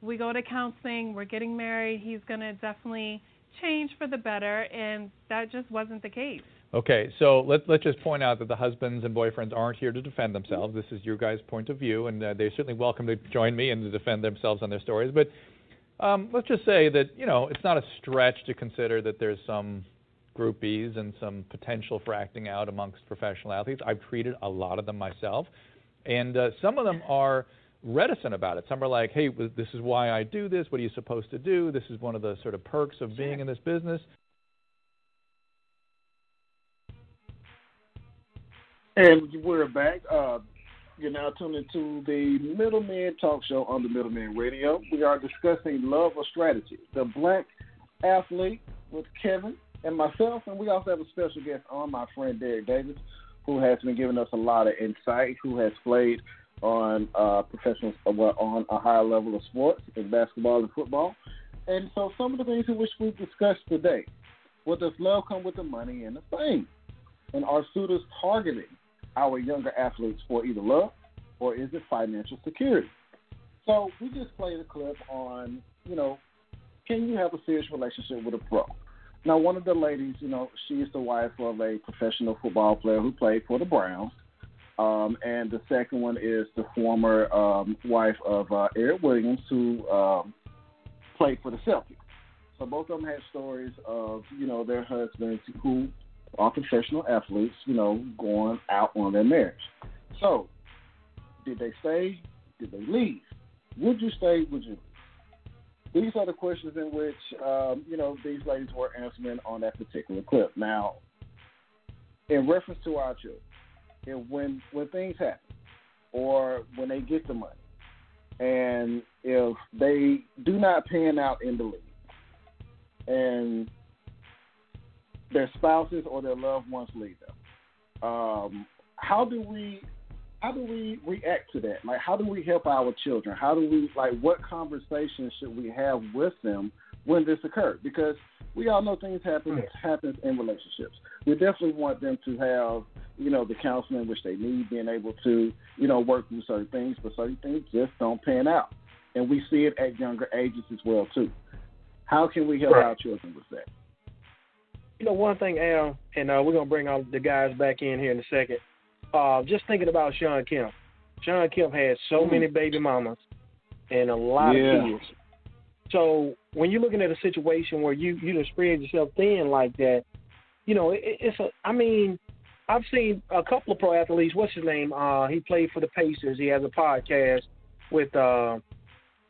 we go to counseling, we're getting married, he's going to definitely change for the better, and that just wasn't the case. Okay, so let's let's just point out that the husbands and boyfriends aren't here to defend themselves. This is your guys' point of view, and uh, they're certainly welcome to join me and to defend themselves on their stories. But um, let's just say that you know it's not a stretch to consider that there's some groupies and some potential for acting out amongst professional athletes. I've treated a lot of them myself, and uh, some of them are reticent about it. Some are like, "Hey, this is why I do this. What are you supposed to do? This is one of the sort of perks of being in this business." And we're back. Uh, you're now tuned into the Middle Men Talk Show on the Middleman Radio. We are discussing love or strategy. The black athlete with Kevin and myself, and we also have a special guest on, my friend Derek Davis, who has been giving us a lot of insight, who has played on uh, professional, well, on a higher level of sports in basketball and football. And so, some of the things in which we've discussed today: what does love come with the money and the fame? And are suitors targeting our younger athletes for either love or is it financial security? So we just played a clip on, you know, can you have a serious relationship with a pro? Now, one of the ladies, you know, she is the wife of a professional football player who played for the Browns. Um, and the second one is the former um, wife of uh, Eric Williams, who um, played for the Celtics. So both of them had stories of, you know, their husbands who are professional athletes, you know, going out on their marriage. So, did they stay? Did they leave? Would you stay? Would you? These are the questions in which, um, you know, these ladies were answering on that particular clip. Now, in reference to our children, when when things happen, or when they get the money, and if they do not pan out in the league, and their spouses or their loved ones leave them. Um, how do we how do we react to that? Like, how do we help our children? How do we like what conversations should we have with them when this occurs? Because we all know things happen happens in relationships. We definitely want them to have you know the counseling which they need, being able to you know work through certain things, but certain things just don't pan out, and we see it at younger ages as well too. How can we help Right. our children with that? You know, one thing, Al, and uh, we're gonna bring all the guys back in here in a second. Uh, just thinking about Shawn Kemp. Shawn Kemp had so Mhm. many baby mamas and a lot Yeah. of kids. So when you're looking at a situation where you you just spread yourself thin like that, you know, it, it's a. I mean, I've seen a couple of pro athletes. What's his name? Uh, he played for the Pacers. He has a podcast with. Uh,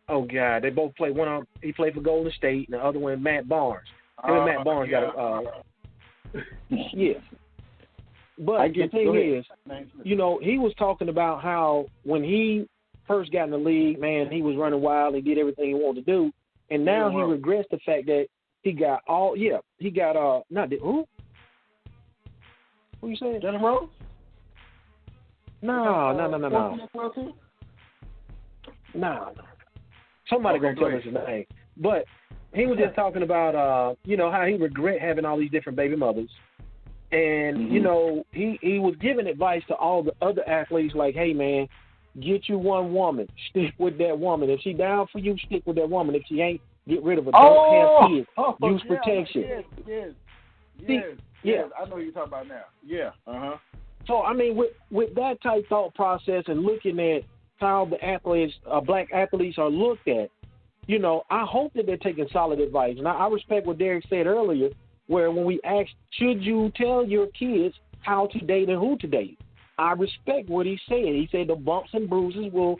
oh God, they both play. One of he played for Golden State, and the other one Matt Barnes. Him and Uh, Matt Barnes yeah. got a. Uh, yeah. But the thing is, you know, he was talking about how when he first got in the league, man, he was running wild. He did everything he wanted to do, and now he regrets the fact that he got all. Yeah, he got uh, not the, who? Who you saying? Dylan Rose? No, no, no, no, no. No, no. Somebody gonna tell us his name. But he was just talking about uh, you know, how he regret having all these different baby mothers. And, you Mhm. know, he he was giving advice to all the other athletes like, Hey man, get you one woman. Stick with that woman. If she down for you, stick with that woman. If she ain't, get rid of her. Don't Oh, have kids. oh, Use yeah, protection. Yes, yes, See, yes, yeah. I know you're talking about now. Yeah, uh huh. So I mean, with with that type thought process and looking at how the athletes, uh, black athletes, are looked at, you know, I hope that they're taking solid advice. And I, I respect what Derek said earlier, where when we ask, should you tell your kids how to date and who to date? I respect what he said. He said the bumps and bruises will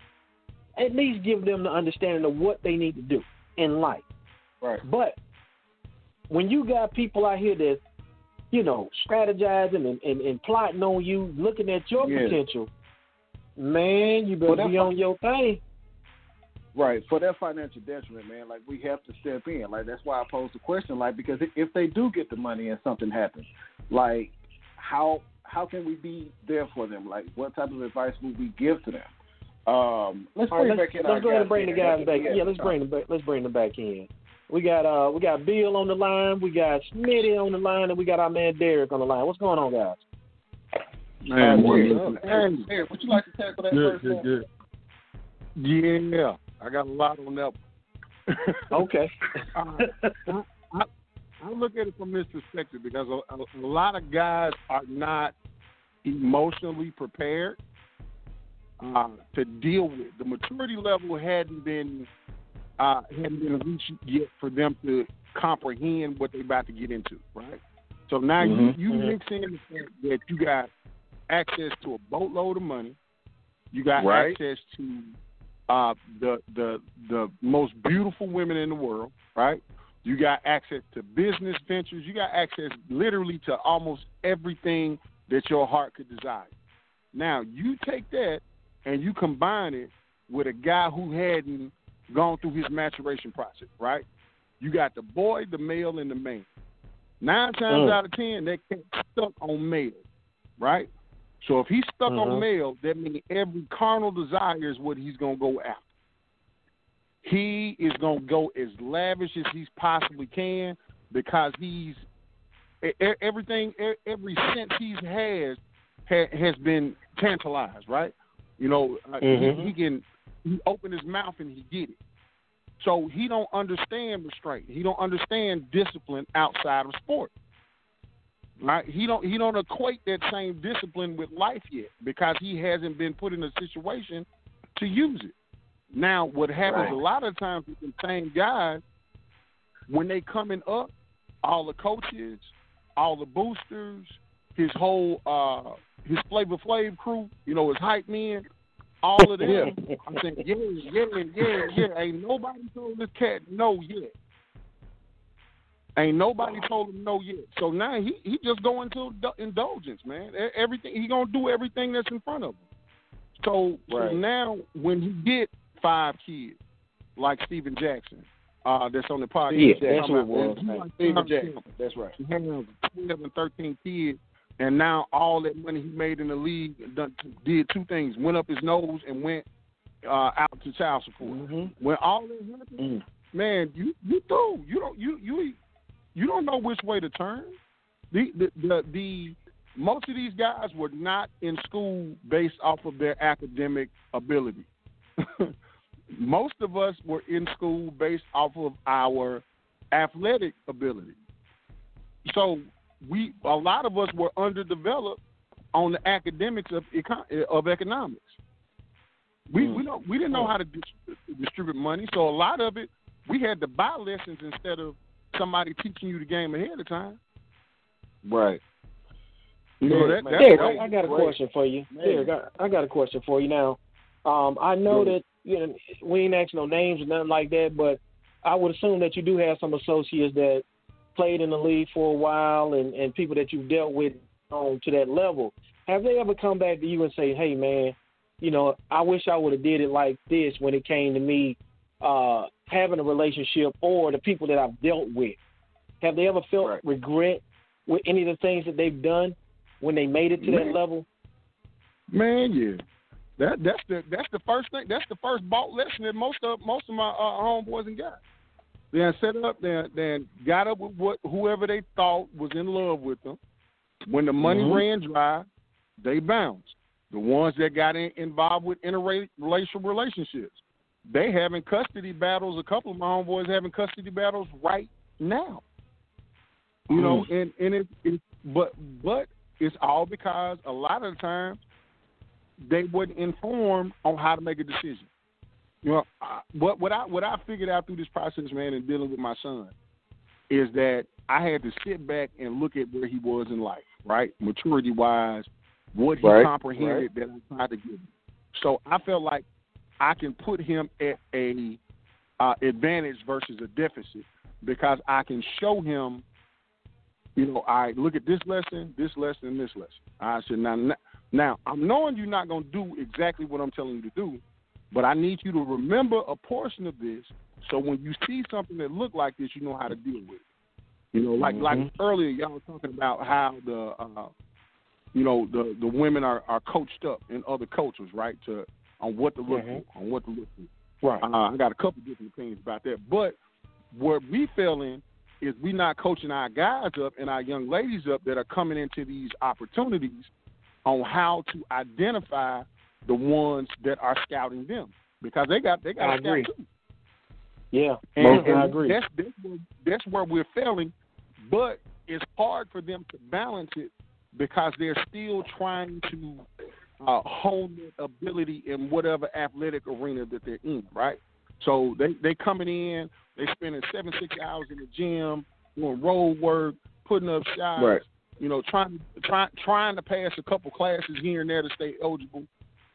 at least give them the understanding of what they need to do in life. Right. But when you got people out here that, you know, strategizing and, and, and plotting on you, looking at your Yeah. potential, man, you better Well, be on your thing. Right. For that financial detriment, man, like we have to step in. Like that's why I posed the question, like because if- if they do get the money and something happens, like how how can we be there for them? Like what type of advice would we give to them? Um, let's All right, bring let's, back in let's our go ahead and guys bring the in. guys back. Yeah, let's bring them back. Let's bring them back in. We got uh we got Bill on the line, we got Smitty on the line, and we got our man Derek on the line. What's going on, guys? Man, Uh, Derek, Derek, Derek, would you like to tackle that good, first? good, one? good. Yeah, I got a lot on that. Okay. Uh, I, I, I look at it from this perspective because a, a, a lot of guys are not emotionally prepared uh, to deal with. The maturity level hadn't been uh, hadn't been reached yet for them to comprehend what they're about to get into, right? So now Mhm. you you Mhm. mix in the fact that you got access to a boatload of money, you got Right. access to uh, the the the most beautiful women in the world, right? You got access to business ventures. You got access literally to almost everything that your heart could desire. Now you take that and you combine it with a guy who hadn't gone through his maturation process, right? You got the boy, the male, and the man. Nine times Mm. out of ten, they can't get stuck on male, right? So if he's stuck on Mhm. male, that means every carnal desire is what he's gonna go after. He is gonna go as lavish as he possibly can because he's everything, every sense he's has has been tantalized, right? You know, uh, Mhm. he, he can he open his mouth and he get it. So he don't understand restraint. He don't understand discipline outside of sport. Right? He don't he don't equate that same discipline with life yet because he hasn't been put in a situation to use it. Now, what happens Right. a lot of times with the same guys when they coming up, all the coaches, all the boosters, his whole uh his Flavor Flav crew, you know, his hype men, all of them. I'm saying, yeah, yeah, yeah, yeah. Ain't nobody told this cat no yet. Ain't nobody told him no yet. So now he he just going to indulgence, man. Everything he gonna do everything that's in front of him. So, Right. so now when he get five kids, like Stephen Jackson, uh, that's on the podcast. Yeah, that's what it was, like Stephen Jackson. That's right. He has twelve and thirteen kids, and now all that money he made in the league done, did two things: went up his nose and went uh, out to child support. Mm-hmm. When all that happened, man, you you through. You don't you you you don't know which way to turn. The the the, the most of these guys were not in school based off of their academic ability. most of us were in school based off of our athletic ability. So we a lot of us were underdeveloped on the academics of econ- of economics. We hmm. we don't we didn't know hmm. how to dis- distribute money, so a lot of it we had to buy lessons instead of somebody teaching you the game ahead of time. Right. You know, that, that's Derek, great. I, I got a Great. question for you. Man. Derek, I, I got a question for you now. Um, I know Go that you know we ain't asking no names or nothing like that, but I would assume that you do have some associates that played in the league for a while and, and people that you've dealt with on to that level. Have they ever come back to you and say, "Hey, man, you know, I wish I would have did it like this when it came to me uh, having a relationship or the people that I've dealt with"? Have they ever felt regret with any of the things that they've done when they made it to Man. that level? Man, yeah. That that's the that's the first thing. That's the first bought lesson that most of most of my uh, homeboys and guys. They set up, they then got up with what whoever they thought was in love with them. When the money Mhm. ran dry, they bounced. The ones that got in, involved with interracial relationships, they having custody battles. A couple of my homeboys having custody battles right now. You know, hmm. and and it, it but but it's all because a lot of the times they wasn't informed on how to make a decision. You know, I, what what I what I figured out through this process, man, and dealing with my son, is that I had to sit back and look at where he was in life, right, maturity wise, what he Right, comprehended that I tried to give him. So I felt like I can put him at a uh, advantage versus a deficit because I can show him you know, I look at this lesson, this lesson, this lesson. I said, now, now I'm knowing you're not going to do exactly what I'm telling you to do, but I need you to remember a portion of this, so when you see something that look like this, you know how to deal with it. You know, like like Mhm. earlier, y'all were talking about how the, uh, you know, the the women are are coached up in other cultures, right, to on what to look Mhm. for, on what to look for. Right. Uh, I got a couple different opinions about that, but where we fell in is we not coaching our guys up and our young ladies up that are coming into these opportunities on how to identify the ones that are scouting them because they got they got I scout agree. too. Yeah, And, I and agree. That's that's where, that's where we're failing. but it's hard for them to balance it because they're still trying to uh, hone their ability in whatever athletic arena that they're in, right? So they they coming in, they spending seven six hours in the gym doing road work, putting up shots, Right. you know, trying trying trying to pass a couple classes here and there to stay eligible,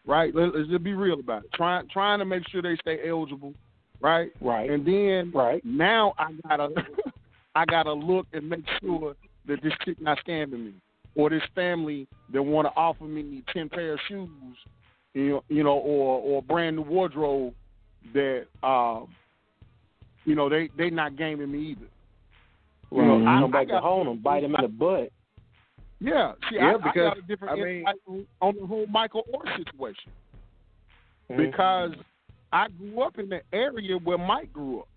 right? Let, let's just be real about it. Trying trying to make sure they stay eligible, right? Right. And then right. now I gotta I gotta look and make sure that this chick not scamming me, or this family that want to offer me ten pair of shoes, you know, you know, or or a brand new wardrobe that um, you know they they not gaming me either. You know, I- Come I back to got- home and bite him in the butt. Yeah, see, Yeah, I, because, I got a different I mean- on- on the whole Michael Oher situation Mhm. because I grew up in the area where Mike grew up.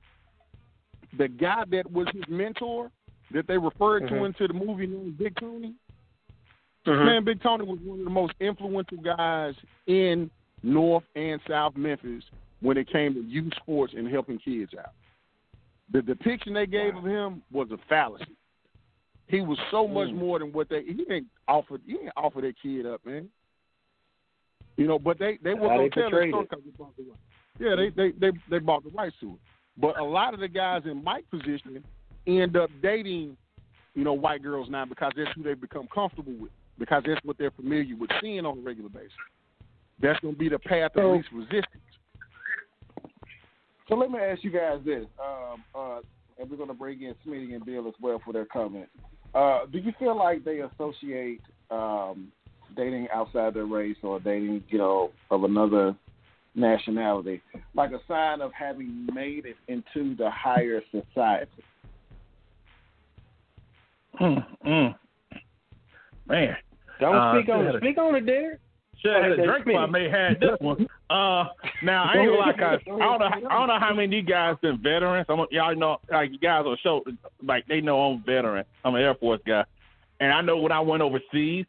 The guy that was his mentor, that they referred to Mhm. into the movie named Big Tony. Mhm. Man, Big Tony was one of the most influential guys in North and South Memphis when it came to youth sports and helping kids out. The depiction they gave of him was a fallacy. He was so much Mm. more than what they he didn't offer he didn't offer that kid up, man. You know, but they they were gonna tell the story it. 'cause they bought the rights. Yeah, they, they they they bought the rights to it. But a lot of the guys in Mike's position end up dating, you know, white girls now because that's who they become comfortable with. Because that's what they're familiar with seeing on a regular basis. That's gonna be the path of So- least resistance. So let me ask you guys this, um, uh, and we're going to bring in Smitty and Bill as well for their comment. Uh, do you feel like they associate um, dating outside their race or dating, you know, of another nationality like a sign of having made it into the higher society? Mm, mm. Man. Don't Uh, speak on it. Speak on it, Derek. Should have had a drink before I may have had this one. Uh, now I ain't lie, guys. I don't know. I don't know how many of you guys been veterans. I'm, y'all know, like you guys on show, like they know I'm a veteran. I'm an Air Force guy, and I know when I went overseas,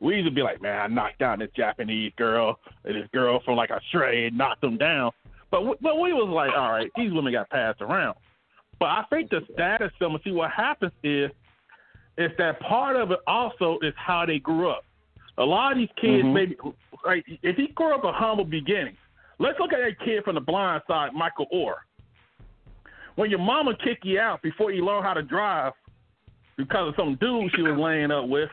we used to be like, man, I knocked down this Japanese girl, and this girl from like Australia knocked them down. But but we was like, all right, these women got passed around. But I think the status of them, see what happens is, is that part of it also is how they grew up. A lot of these kids, Mhm. maybe, like, if he grew up a humble beginning, let's look at that kid from the blind side, Michael Oher. When your mama kick you out before you learn how to drive because of some dude she was laying up with,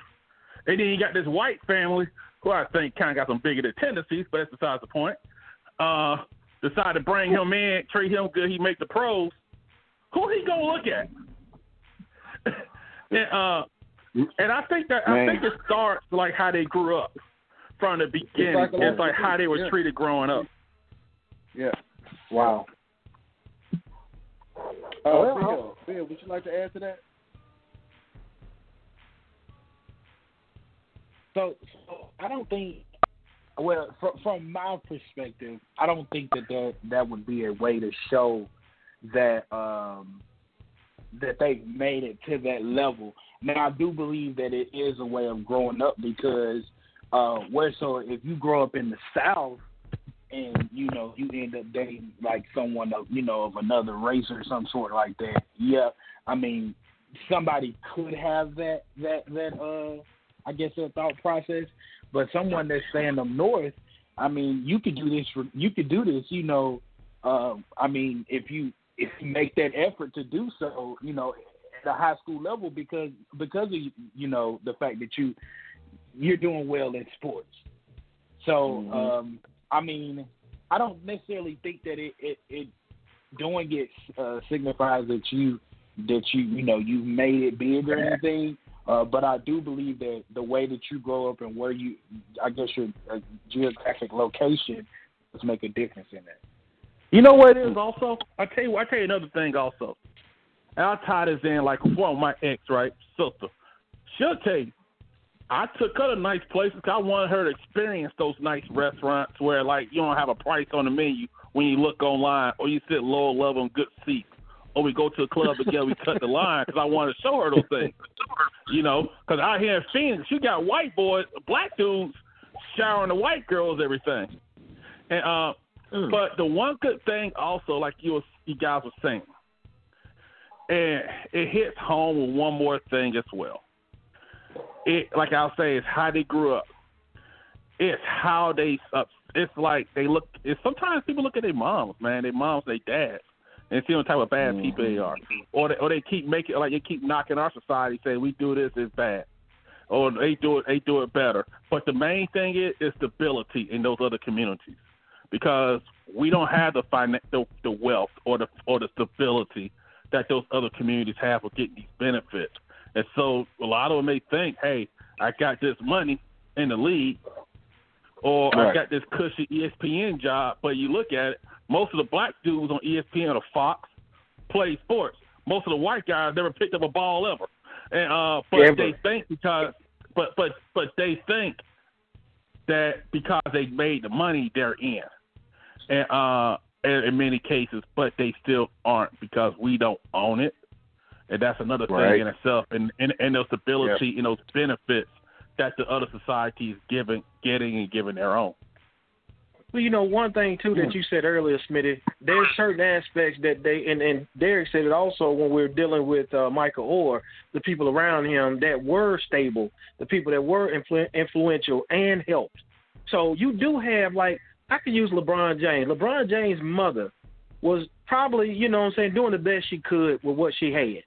and then you got this white family who I think kind of got some bigoted tendencies, but that's besides the point. Uh, decide to bring him in, treat him good, he make the pros. Who he gonna look at? and, uh, and I think that I think it starts like how they grew up from the beginning. like It's like how they were yeah. treated growing up. Yeah. Wow. Uh, Well, Bill, Bill, would you like to add to that? So, so I don't think. Well, from, from my perspective, I don't think that, that that would be a way to show that um, that they've made it to that level. Now, I do believe that it is a way of growing up because uh, where so if you grow up in the South and you know you end up dating like someone of you know of another race or some sort like that, yeah, I mean somebody could have that that that uh I guess a thought process, but someone that's staying up north, I mean, you could do this. You could do this. You know, uh, I mean, if you if you make that effort to do so, you know, at a high school level, because because of you know the fact that you you're doing well in sports. So, um, I mean, I don't necessarily think that it it, it doing it uh, signifies that you that you you know you made it big or anything. Uh, but I do believe that the way that you grow up and where you, I guess your uh, geographic location, does make a difference in that. You know what it is also? I tell you, I tell you another thing also. I'll tie this in like one my ex, right, sister. She'll tell you. I took her to nice places. I wanted her to experience those nice restaurants where like you don't have a price on the menu when you look online, or you sit low level in good seats, or we go to a club together, we cut the line because I wanted to show her those things. You know, because out here in Phoenix, you got white boys, black dudes showering the white girls everything. And uh, but the one good thing also, like you was, you guys were saying, and it hits home with one more thing as well. It, like I'll say, it's how they grew up. It's how they. Uh, it's like they look. It's sometimes people look at their moms, man, their moms, their dads, and see what type of bad people they are, or they, or they keep making like they keep knocking our society, saying we do this is bad, or they do it they do it better. But the main thing is is stability in those other communities, because we don't have the finan- the, the wealth or the or the stability that those other communities have for getting these benefits. And so a lot of them may think, hey, I got this money in the league, or I got this cushy ESPN job. But you look at it, most of the black dudes on ESPN or Fox play sports. Most of the white guys never picked up a ball ever. And uh, but they think because, but but but they think that because they made the money, they're in. And uh, in, in many cases, but they still aren't because we don't own it. And that's another thing Right. in itself, and and, and those stability and those benefits that the other societies giving, getting and giving their own. Well, you know, one thing too that you said earlier, Smitty, there's certain aspects that they and, and Derek said it also when we were dealing with uh, Michael Oher, the people around him that were stable, the people that were influ- influential and helped. So you do have like I could use LeBron James. LeBron James' mother was probably, you know what I'm saying, doing the best she could with what she had.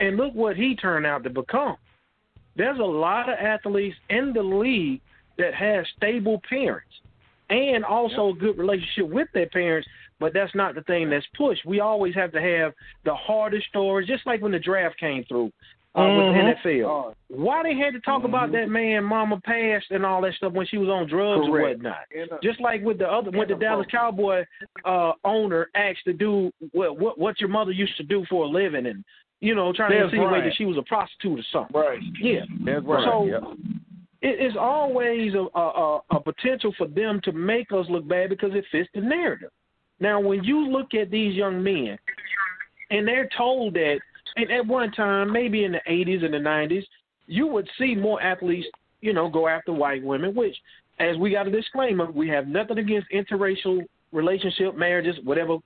And look what he turned out to become. There's a lot of athletes in the league that have stable parents and also a good relationship with their parents, but that's not the thing that's pushed. We always have to have the hardest stories, just like when the draft came through uh, Mhm. with the NFL. Why they had to talk about that man, mama passed, and all that stuff when she was on drugs Correct. and whatnot. Just like with the other, when the Dallas Cowboy uh, owner asked to do what, what what your mother used to do for a living, and you know, trying to That's insinuate right. that she was a prostitute or something. Right. Yeah. That's right. So Yep. it is always a, a, a, a potential for them to make us look bad because it fits the narrative. Now, when you look at these young men, and they're told that, and at one time, maybe in the 80s and the 90s, you would see more athletes, you know, go after white women, which, as we got a disclaimer, we have nothing against interracial relationship, marriages, whatever.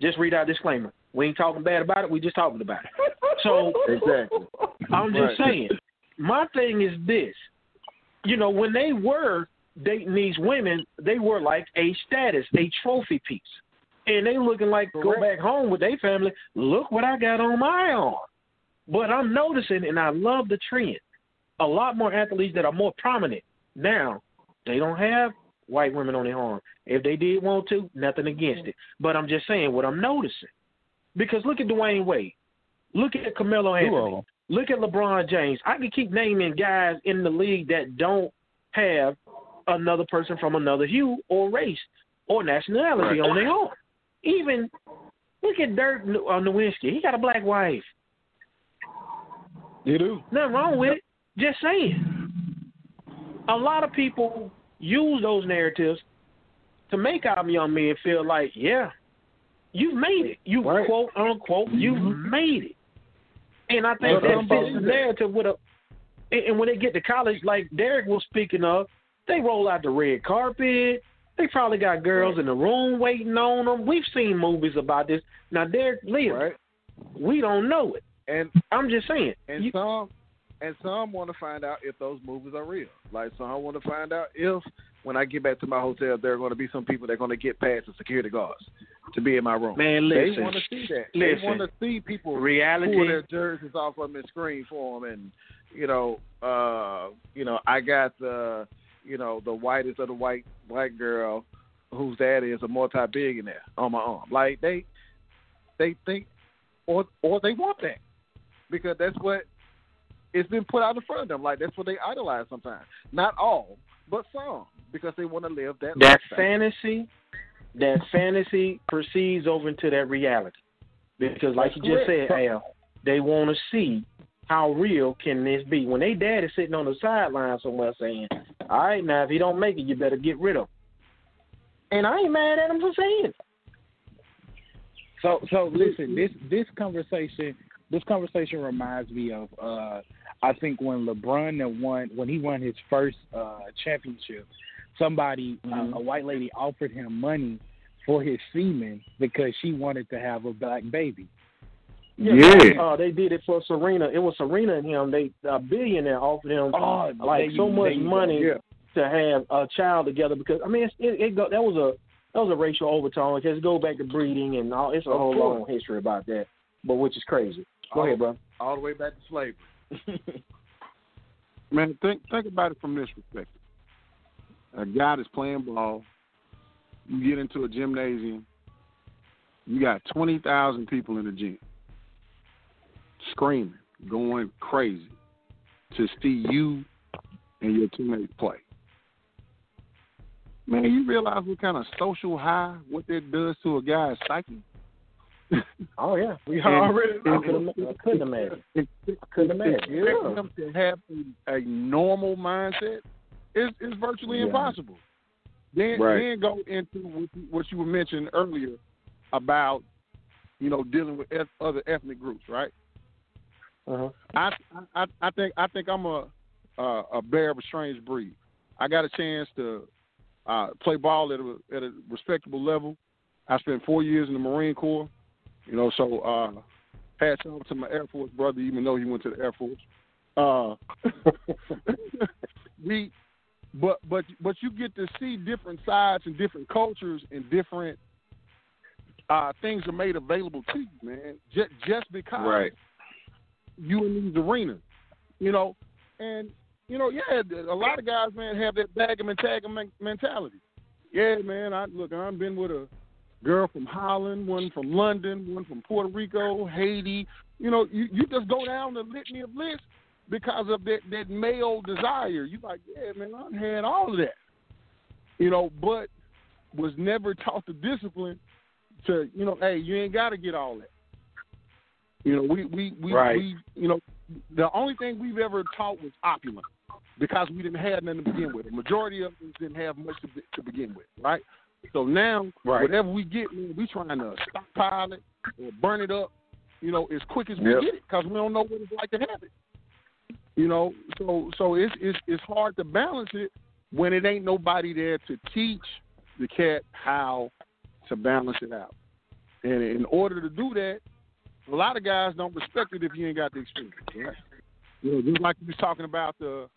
Just read our disclaimer. We ain't talking bad about it. We just talking about it. So Exactly. I'm just Right. saying. My thing is this. You know, when they were dating these women, they were like a status, a trophy piece. And they looking like go back home with their family. Look what I got on my arm. But I'm noticing, and I love the trend. A lot more athletes that are more prominent now. They don't have white women on their arm. If they did want to, nothing against it. But I'm just saying what I'm noticing. Because look at Dwyane Wade. Look at Carmelo Anthony. Look at LeBron James. I can keep naming guys in the league that don't have another person from another hue or race or nationality Right. on their arm. Even look at Dirk on Nowitzki. He got a black wife. You do. Nothing wrong with it. Just saying. A lot of people use those narratives to make our young men feel like, yeah, you've made it. You quote unquote, you've mm-hmm. made it. And I think Well, that fits the narrative with a. And and when they get to college, like Derek was speaking of, they roll out the red carpet. They probably got girls in the room waiting on them. We've seen movies about this. Now, Derek lives. We don't know it. And I'm just saying. And some and some want to find out if those movies are real. Like some want to find out if when I get back to my hotel, there are going to be some people that are going to get past the security guards to be in my room. Man, listen, they want to see that. Listen. They want to see people Reality- pull their jerseys off of them and scream for them, and you know, uh, you know, I got the, you know, the whitest of the white black girl whose dad is a multi-billionaire on my arm. Like they, they think, or or they want that because that's what it's been put out in front of them. Like that's what they idolize sometimes. Not all, but some, because they want to live that. that lifestyle. fantasy, that fantasy proceeds over into that reality. Because, like That's you just correct. said, Al, they want to see how real can this be. When they dad is sitting on the sideline somewhere saying, "All right, now if he don't make it, you better get rid of him." And I ain't mad at him for saying it. So so listen, this this conversation this conversation reminds me of uh I think when LeBron won when he won his first uh championship, somebody uh, a white lady offered him money for his semen because she wanted to have a black baby. Yeah. Uh, they did it for Serena. It was Serena and him. They a billionaire offered him Oh, like there so much there money Yeah. to have a child together because I mean it's, it, it go, that was a that was a racial overtone. It just go back to breeding and all. It's a Of whole course. long history about that, but which is crazy. Go All- ahead, bro. All the way back to slavery. Man, think think about it from this perspective. A guy that's playing ball, you get into a gymnasium, you got twenty thousand people in the gym screaming, going crazy to see you and your teammates play. Man, you realize what kind of social high what that does to a guy's psyche? Oh yeah, we And- already. And- couldn't, I couldn't imagine. I couldn't imagine. Yeah. them to have a, a normal mindset is is virtually Yeah. impossible. Then Right. then go into what you, what you were mentioning earlier about you know dealing with eth- other ethnic groups, right? Uh-huh. I, I I think I think I'm a a, a bear of a strange breed. I got a chance to uh, play ball at a at a respectable level. I spent four years in the Marine Corps. You know, so uh, hats off to my Air Force brother, even though he went to the Air Force. Uh, we, but but but you get to see different sides and different cultures and different uh, things are made available to you, man. Just just because Right. You in these arenas, you know, and you know, yeah, a lot of guys, man, have that bag and tag mentality. Yeah, man. I look, I've been with a girl from Holland, one from London, one from Puerto Rico, Haiti. You know, you you just go down the litany of lists because of that that male desire. You like, yeah, man, I've had all of that. You know, but was never taught the discipline to, you know, hey, you ain't got to get all that. You know, we we we, Right. we you know, the only thing we've ever taught was opulence because we didn't have nothing to begin with. The majority of us didn't have much to, to begin with, right? So now, Right. whatever we get, man, we trying to stockpile it or burn it up, you know, as quick as we Yep. get it because we don't know what it's like to have it. You know, so so it's it's it's hard to balance it when it ain't nobody there to teach the cat how to balance it out. And in order to do that, a lot of guys don't respect it if you ain't got the experience. Right? You know, just like you was talking about the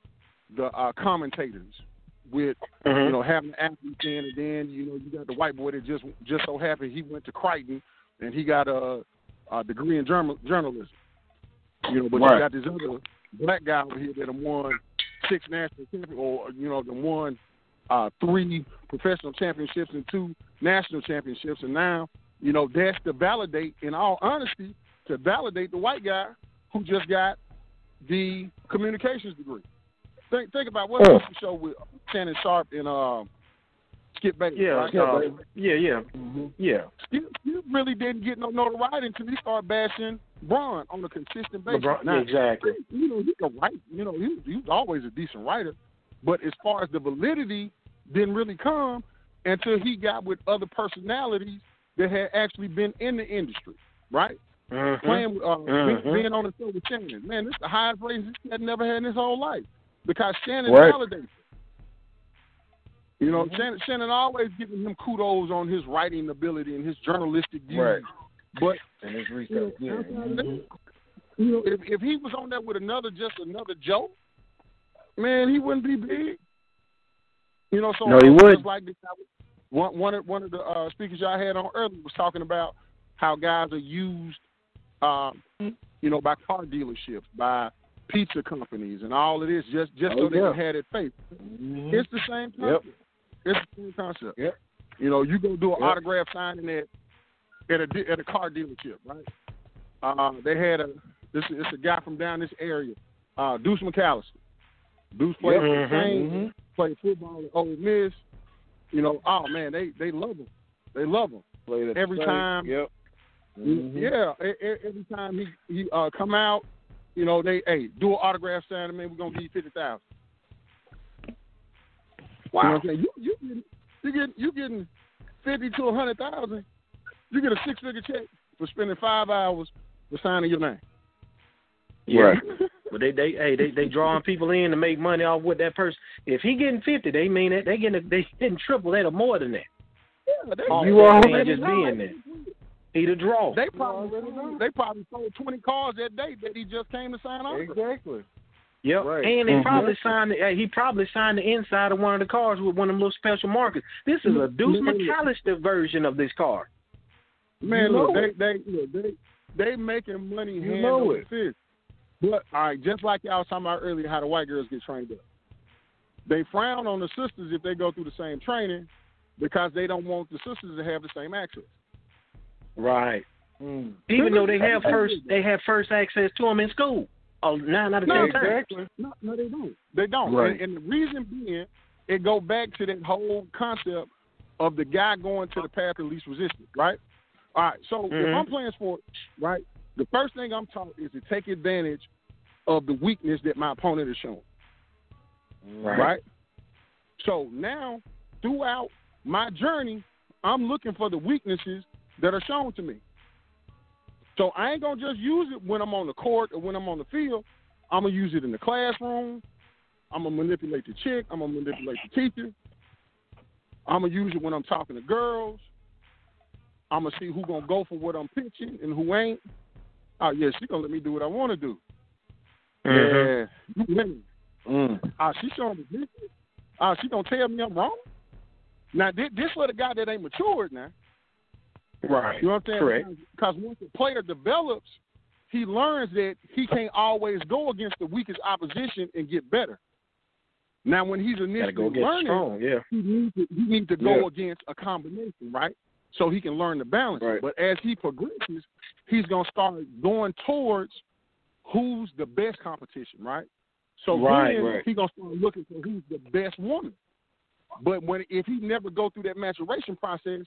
the uh, commentators with Mhm. you know having the athletes in, and then you know you got the white boy that just just so happened he went to Creighton and he got a, a degree in journal, journalism. You know, but Right. you got this other black guy over here that won six national championships, or you know, the won uh, three professional championships and two national championships, and now you know that's to validate, in all honesty, to validate the white guy who just got the communications degree. Think think about what was show with Shannon Sharpe and um, Skip Bayless. Yeah, right? uh, yeah, yeah, yeah. Skip, Skip really didn't get no notoriety until he started bashing Braun on a consistent basis. LeBron, Now, exactly. You know, he could write. You know, he, he was always a decent writer, but as far as the validity, didn't really come until he got with other personalities that had actually been in the industry, right? Mhm. Playing, with, uh, Mhm. being, being on the show with Shannon. Man, this is the highest ratings he had never had in his whole life because Shannon Right. validates. You know, Shannon, Shannon always giving him kudos on his writing ability and his journalistic views. Right. But And his you know. Yeah. of you know, if if he was on there with another just another joke, man, he wouldn't be big. You know, so No, he wouldn't. like this, one one of one of the uh, speakers y'all had on earlier was talking about how guys are used, um, you know, by car dealerships, by pizza companies, and all of this just just Oh, so they yeah. can have that face. Mhm. It's the same Yep. concept. It's the same concept. Yep. You know, you go do an Yep. autograph signing at at a at a car dealership, right? Uh, they had a this it's a guy from down this area, uh, Deuce McAllister. Deuce played Yep. for the Mhm. Saints, Mhm. played football at Ole Miss. You know, oh man, they they love him. They love him every time. Yep. Mhm. Yeah, every time he he uh, come out, you know they hey do an autograph signing, man. We're gonna give you fifty thousand. Wow. You know what I'm saying? You you getting you getting you getting fifty to a hundred thousand. You get a six figure check for spending five hours for signing your name. Yeah. Right. But they they hey they they drawing people in to make money off with that person. If he getting fifty, they mean that they getting they getting triple that or more than that. Yeah, they, Off You that are- man just being there. He the draw. They probably they probably sold twenty cars that day that he just came to sign up. Exactly. Yep. Right. And he Mhm. probably signed. Uh, he probably signed the inside of one of the cars with one of them little special markers. This is a Deuce. McAllister version of this car. Man, You look, they they look, they they making money You hand know over it. fist. But all right, just like y'all was talking about earlier, how the white girls get trained up. They frown on the sisters if they go through the same training because they don't want the sisters to have the same access. Right. Even though they have first, they have first access to them in school. Oh, nine out of No, ten times. No, no, they don't. They don't. Right. And, and the reason being, it go back to that whole concept of the guy going to the path of least resistance, right? All right. So if Mhm. I'm playing sports, right, the first thing I'm taught is to take advantage of the weakness that my opponent is showing. Right. So now, throughout my journey, I'm looking for the weaknesses that are shown to me. So I ain't gonna just use it when I'm on the court or when I'm on the field. I'm gonna use it in the classroom. I'm gonna manipulate the chick. I'm gonna manipulate the teacher. I'm gonna use it when I'm talking to girls. I'm gonna see who gonna go for what I'm pitching and who ain't. Oh yeah, she gonna let me do what I want to do. Mhm. Yeah, you winning. Mm. Ah, she showing me this. Ah, she gonna tell me I'm wrong. Now this, this for the guy that ain't matured now. Right. You know what I'm saying? Correct. Because once the player develops, he learns that he can't always go against the weakest opposition and get better. Now, when he's initially Gotta go learning, strong, yeah. he needs to, he needs to go Yeah. against a combination, right? So he can learn the balance. Right. But as he progresses, he's gonna start going towards who's the best competition, right? So Right, then right. he's gonna start looking for who's the best woman. But when if he never go through that maturation process,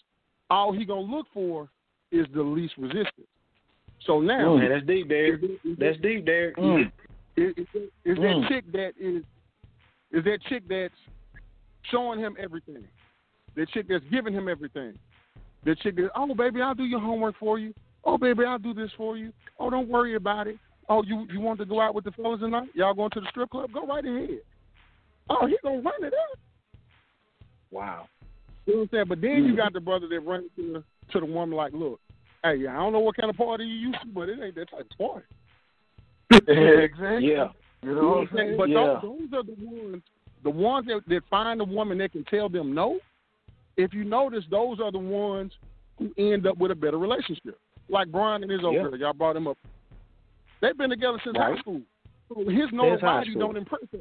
all he gonna look for is the least resistance. So now, Man, that's deep, Derek. That's deep, Derek. Mm. Is, is, that- is that Mm. chick that is is that chick that's showing him everything? That chick that's giving him everything. That chick that oh baby, I'll do your homework for you. Oh baby, I'll do this for you. Oh don't worry about it. Oh you you want to go out with the fellas tonight? Y'all going to the strip club? Go right ahead. Oh he gonna run it up. Wow. You know what I'm saying? But then you mm-hmm. got the brother that runs to the to the woman like, look, hey, I don't know what kind of party you used to, but it ain't that type of party. exactly. Yeah. You know what I'm saying? But yeah. those, those are the ones, the ones that, that find a woman that can tell them no. If you notice, those are the ones who end up with a better relationship. Like Brian and his old Yeah. girl, y'all brought him up. They've been together since Right. high school. So his Since high nobody school. don't impress her.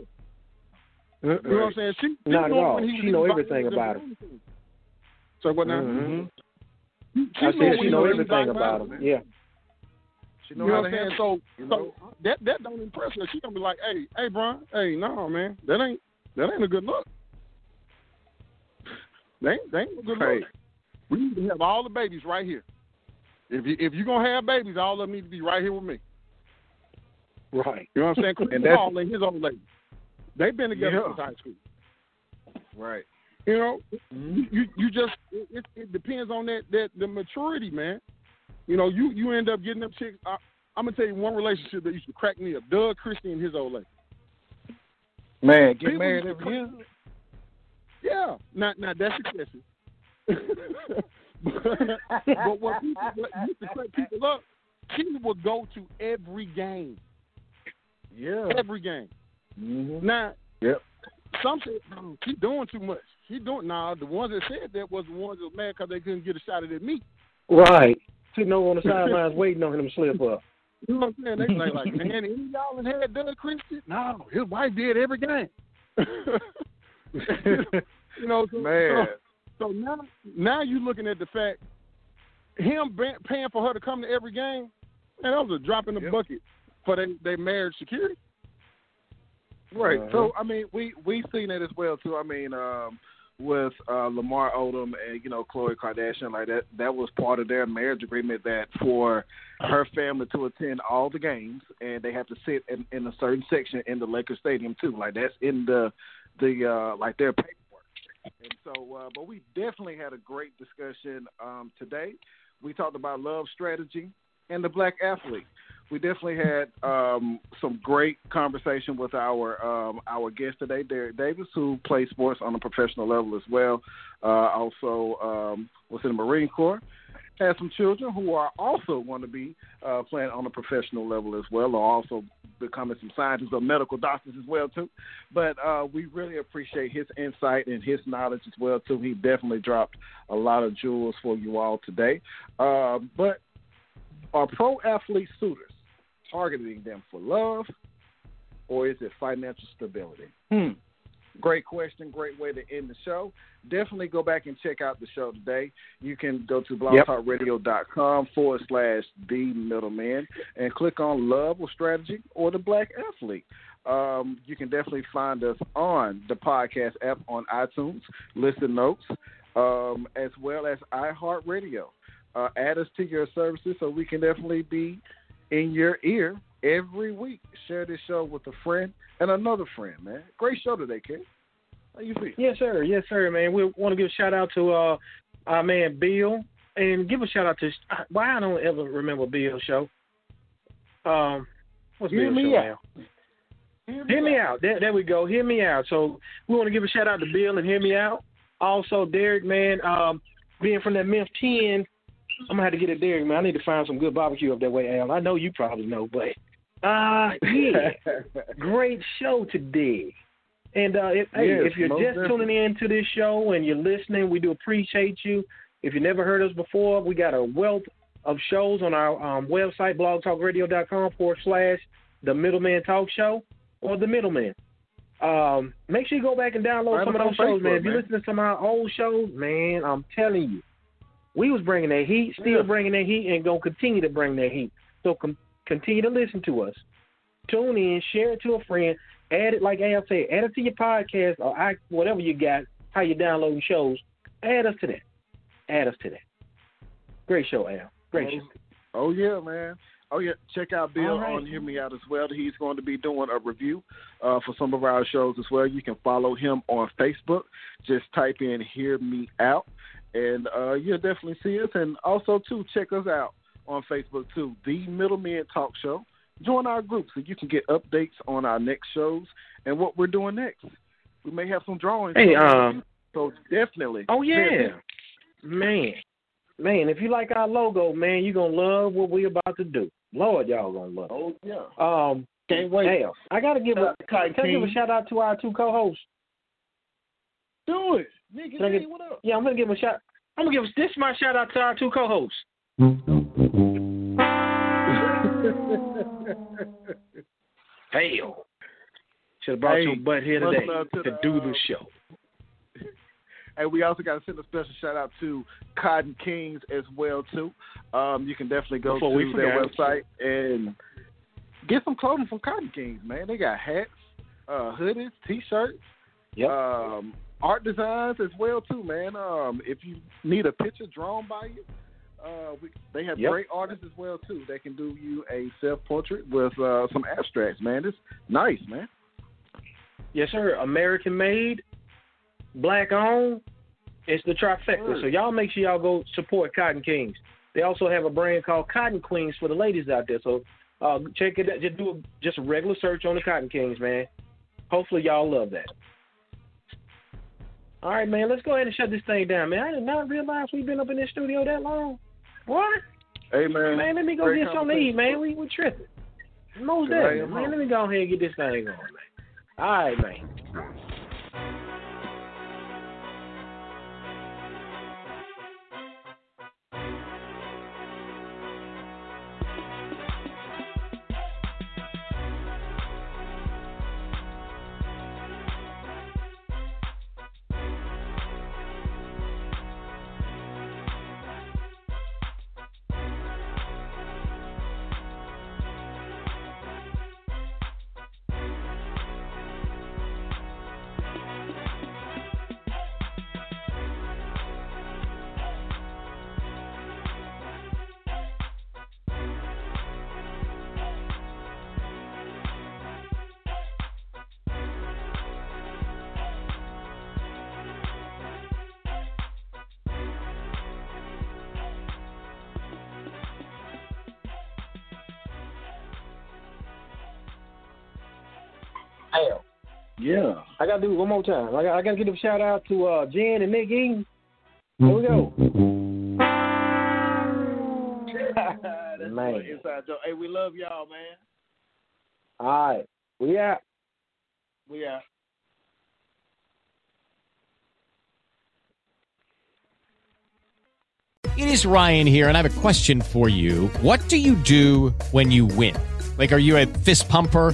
Mm-mm. You know what I'm saying? She, she Not at knew all. when he She know everything about them. him. So what now? Mhm. She I know said she know was everything even about violating him. Yeah. She You know know what I'm saying? So, you so that that don't impress her. She gonna be like, hey, hey, Brian, hey, no, man, that ain't that ain't a good look. They ain't, they ain't a good Right. look. We need to have all the babies right here. If you if you gonna have babies, all of them need to be right here with me. Right. You know what I'm saying? Chris And that's- Paul and his old lady, they've been together Yeah. since high school. Right. You know, you you, you just it, it, it depends on that that the maturity, man. You know, you you end up getting them chicks. I, I'm gonna tell you one relationship that used to crack me up: Doug Christie and his old lady. Man, get People married used every year. Yeah, not now that's excessive. but, what people what used to crack people up, she would go to every game, Yeah. every game. Mm-hmm. Now Yep. some said, oh, doing too much. She doing nah. The ones that said that was the ones that was mad because they couldn't get a shot their meat. Right. Sitting over on the sidelines waiting on him to slip up. You know what I'm saying? They like, like man, any y'all had Doug Christian? No, his wife did every game. you know, so, Man. So, so now, now you're looking at the fact him paying for her to come to every game, and that was a drop in the bucket for their they marriage security. Right. Uh-huh. So I mean, we we seen that as well too. I mean, um, with uh, Lamar Odom and you know Khloe Kardashian, like that that was part of their marriage agreement that for her family to attend all the games and they have to sit in, in a certain section in the Lakers stadium too. Like that's in the the uh, like their paperwork. And so, uh, but we definitely had a great discussion um, today. We talked about love strategy and the black athlete. We definitely had um, some great conversation with our um, our guest today, Derek Davis, who plays sports on a professional level as well. Uh, also um, was in the Marine Corps. Has some children who are also going to be uh, playing on a professional level as well, or also becoming some scientists or medical doctors as well too. But uh, we really appreciate his insight and his knowledge as well too. He definitely dropped a lot of jewels for you all today. Uh, but are pro athlete suitors targeting them for love, or is it financial stability? Hmm. Great question. Great way to end the show. Definitely go back and check out the show today. You can go to blogtalkradio.com forward slash the middleman and click on love or strategy or the black athlete. Um, you can definitely find us on the podcast app on iTunes, Listen Notes, um, as well as iHeartRadio. Uh, add us to your services so we can definitely be in your ear every week. Share this show with a friend and another friend, man. Great show today, kid. How you feel? Yes, sir. Yes, sir, man. We want to give a shout out to uh, our man Bill, and give a shout out to why I don't ever remember Bill's show. Um, what's Hear Bill's me show out. now? Hear me out. There, there we go. Hear me out. So we want to give a shout out to Bill and hear me out. Also, Derek, man, um, being from that Memphis 10, I'm gonna have to get it, Derek, man. I need to find some good barbecue up that way, Al. I know you probably know, but uh, yeah, great show today. And uh, if, hey, if you're just definitely. tuning in to this show and you're listening, we do appreciate you. If you never heard us before, we got a wealth of shows on our um, website, blogtalkradio.com forward slash the Middle Men Talk Show or the Middleman. Um, make sure you go back and download some of those shows, man. If you listen to some of our old shows, man, I'm telling you, we was bringing that heat, still Yeah. bringing that heat, and gonna continue to bring that heat. So com- continue to listen to us. Tune in, share it to a friend, add it like Al said, add it to your podcast or I, whatever you got, how you downloading shows. Add us to that. Add us to that. Great show, Al. Great show. Oh yeah, man. Oh yeah, check out Bill right. on Hear Me Out as well. He's going to be doing a review uh, for some of our shows as well. You can follow him on Facebook. Just type in Hear Me Out, and uh, you'll definitely see us. And also too, check us out on Facebook too, The Middle Men Talk Show. Join our group so you can get updates on our next shows and what we're doing next. We may have some drawings. Hey, um, so definitely. Oh yeah, man, man. If you like our logo, man, you're gonna love what we're about to do. Lord, y'all gonna love. Oh yeah. Um, can't wait. Hell, I gotta give a Cotton can I give a shout out to our two co-hosts. Do it, nigga. Can I get- what up? Yeah, I'm gonna give a shout. I'm gonna give this is my shout out to our two co-hosts. Hell, should have brought Hey, your butt here today to to the, do uh, the show. And we also got to send a special shout out to Cotton Kings as well too. Um, you can definitely go Before to their website and get some clothing from Cotton Kings, man. They got hats, uh, hoodies, t-shirts, um, art designs as well too, man. Um, if you need a picture drawn by you, uh, we, they have Yep. great artists as well too. They can do you a self portrait with uh, some abstracts, man. It's nice, man. Yes, sir. American made, black owned. It's the trifecta. Word. So y'all make sure y'all go support Cotton Kings. They also have a brand called Cotton Queens for the ladies out there. So uh, check it. out. Just do a, just a regular search on the Cotton Kings, man. Hopefully y'all love that. All right, man. Let's go ahead and shut this thing down, man. I did not realize we've been up in this studio that long. What? Hey, man. Man, let me go get something to eat, man. We we tripping. Most definitely, man. home. Let me go ahead and get this thing on, man. All right, man. Yeah. I gotta do it one more time. I got, I gotta give a shout out to uh, Jen and Nick Eaton. Here we go. That's Man. inside joke. Hey, we love y'all, man. All right. We out. We out. It is Ryan here, and I have a question for you. What do you do when you win? Like, are you a fist pumper?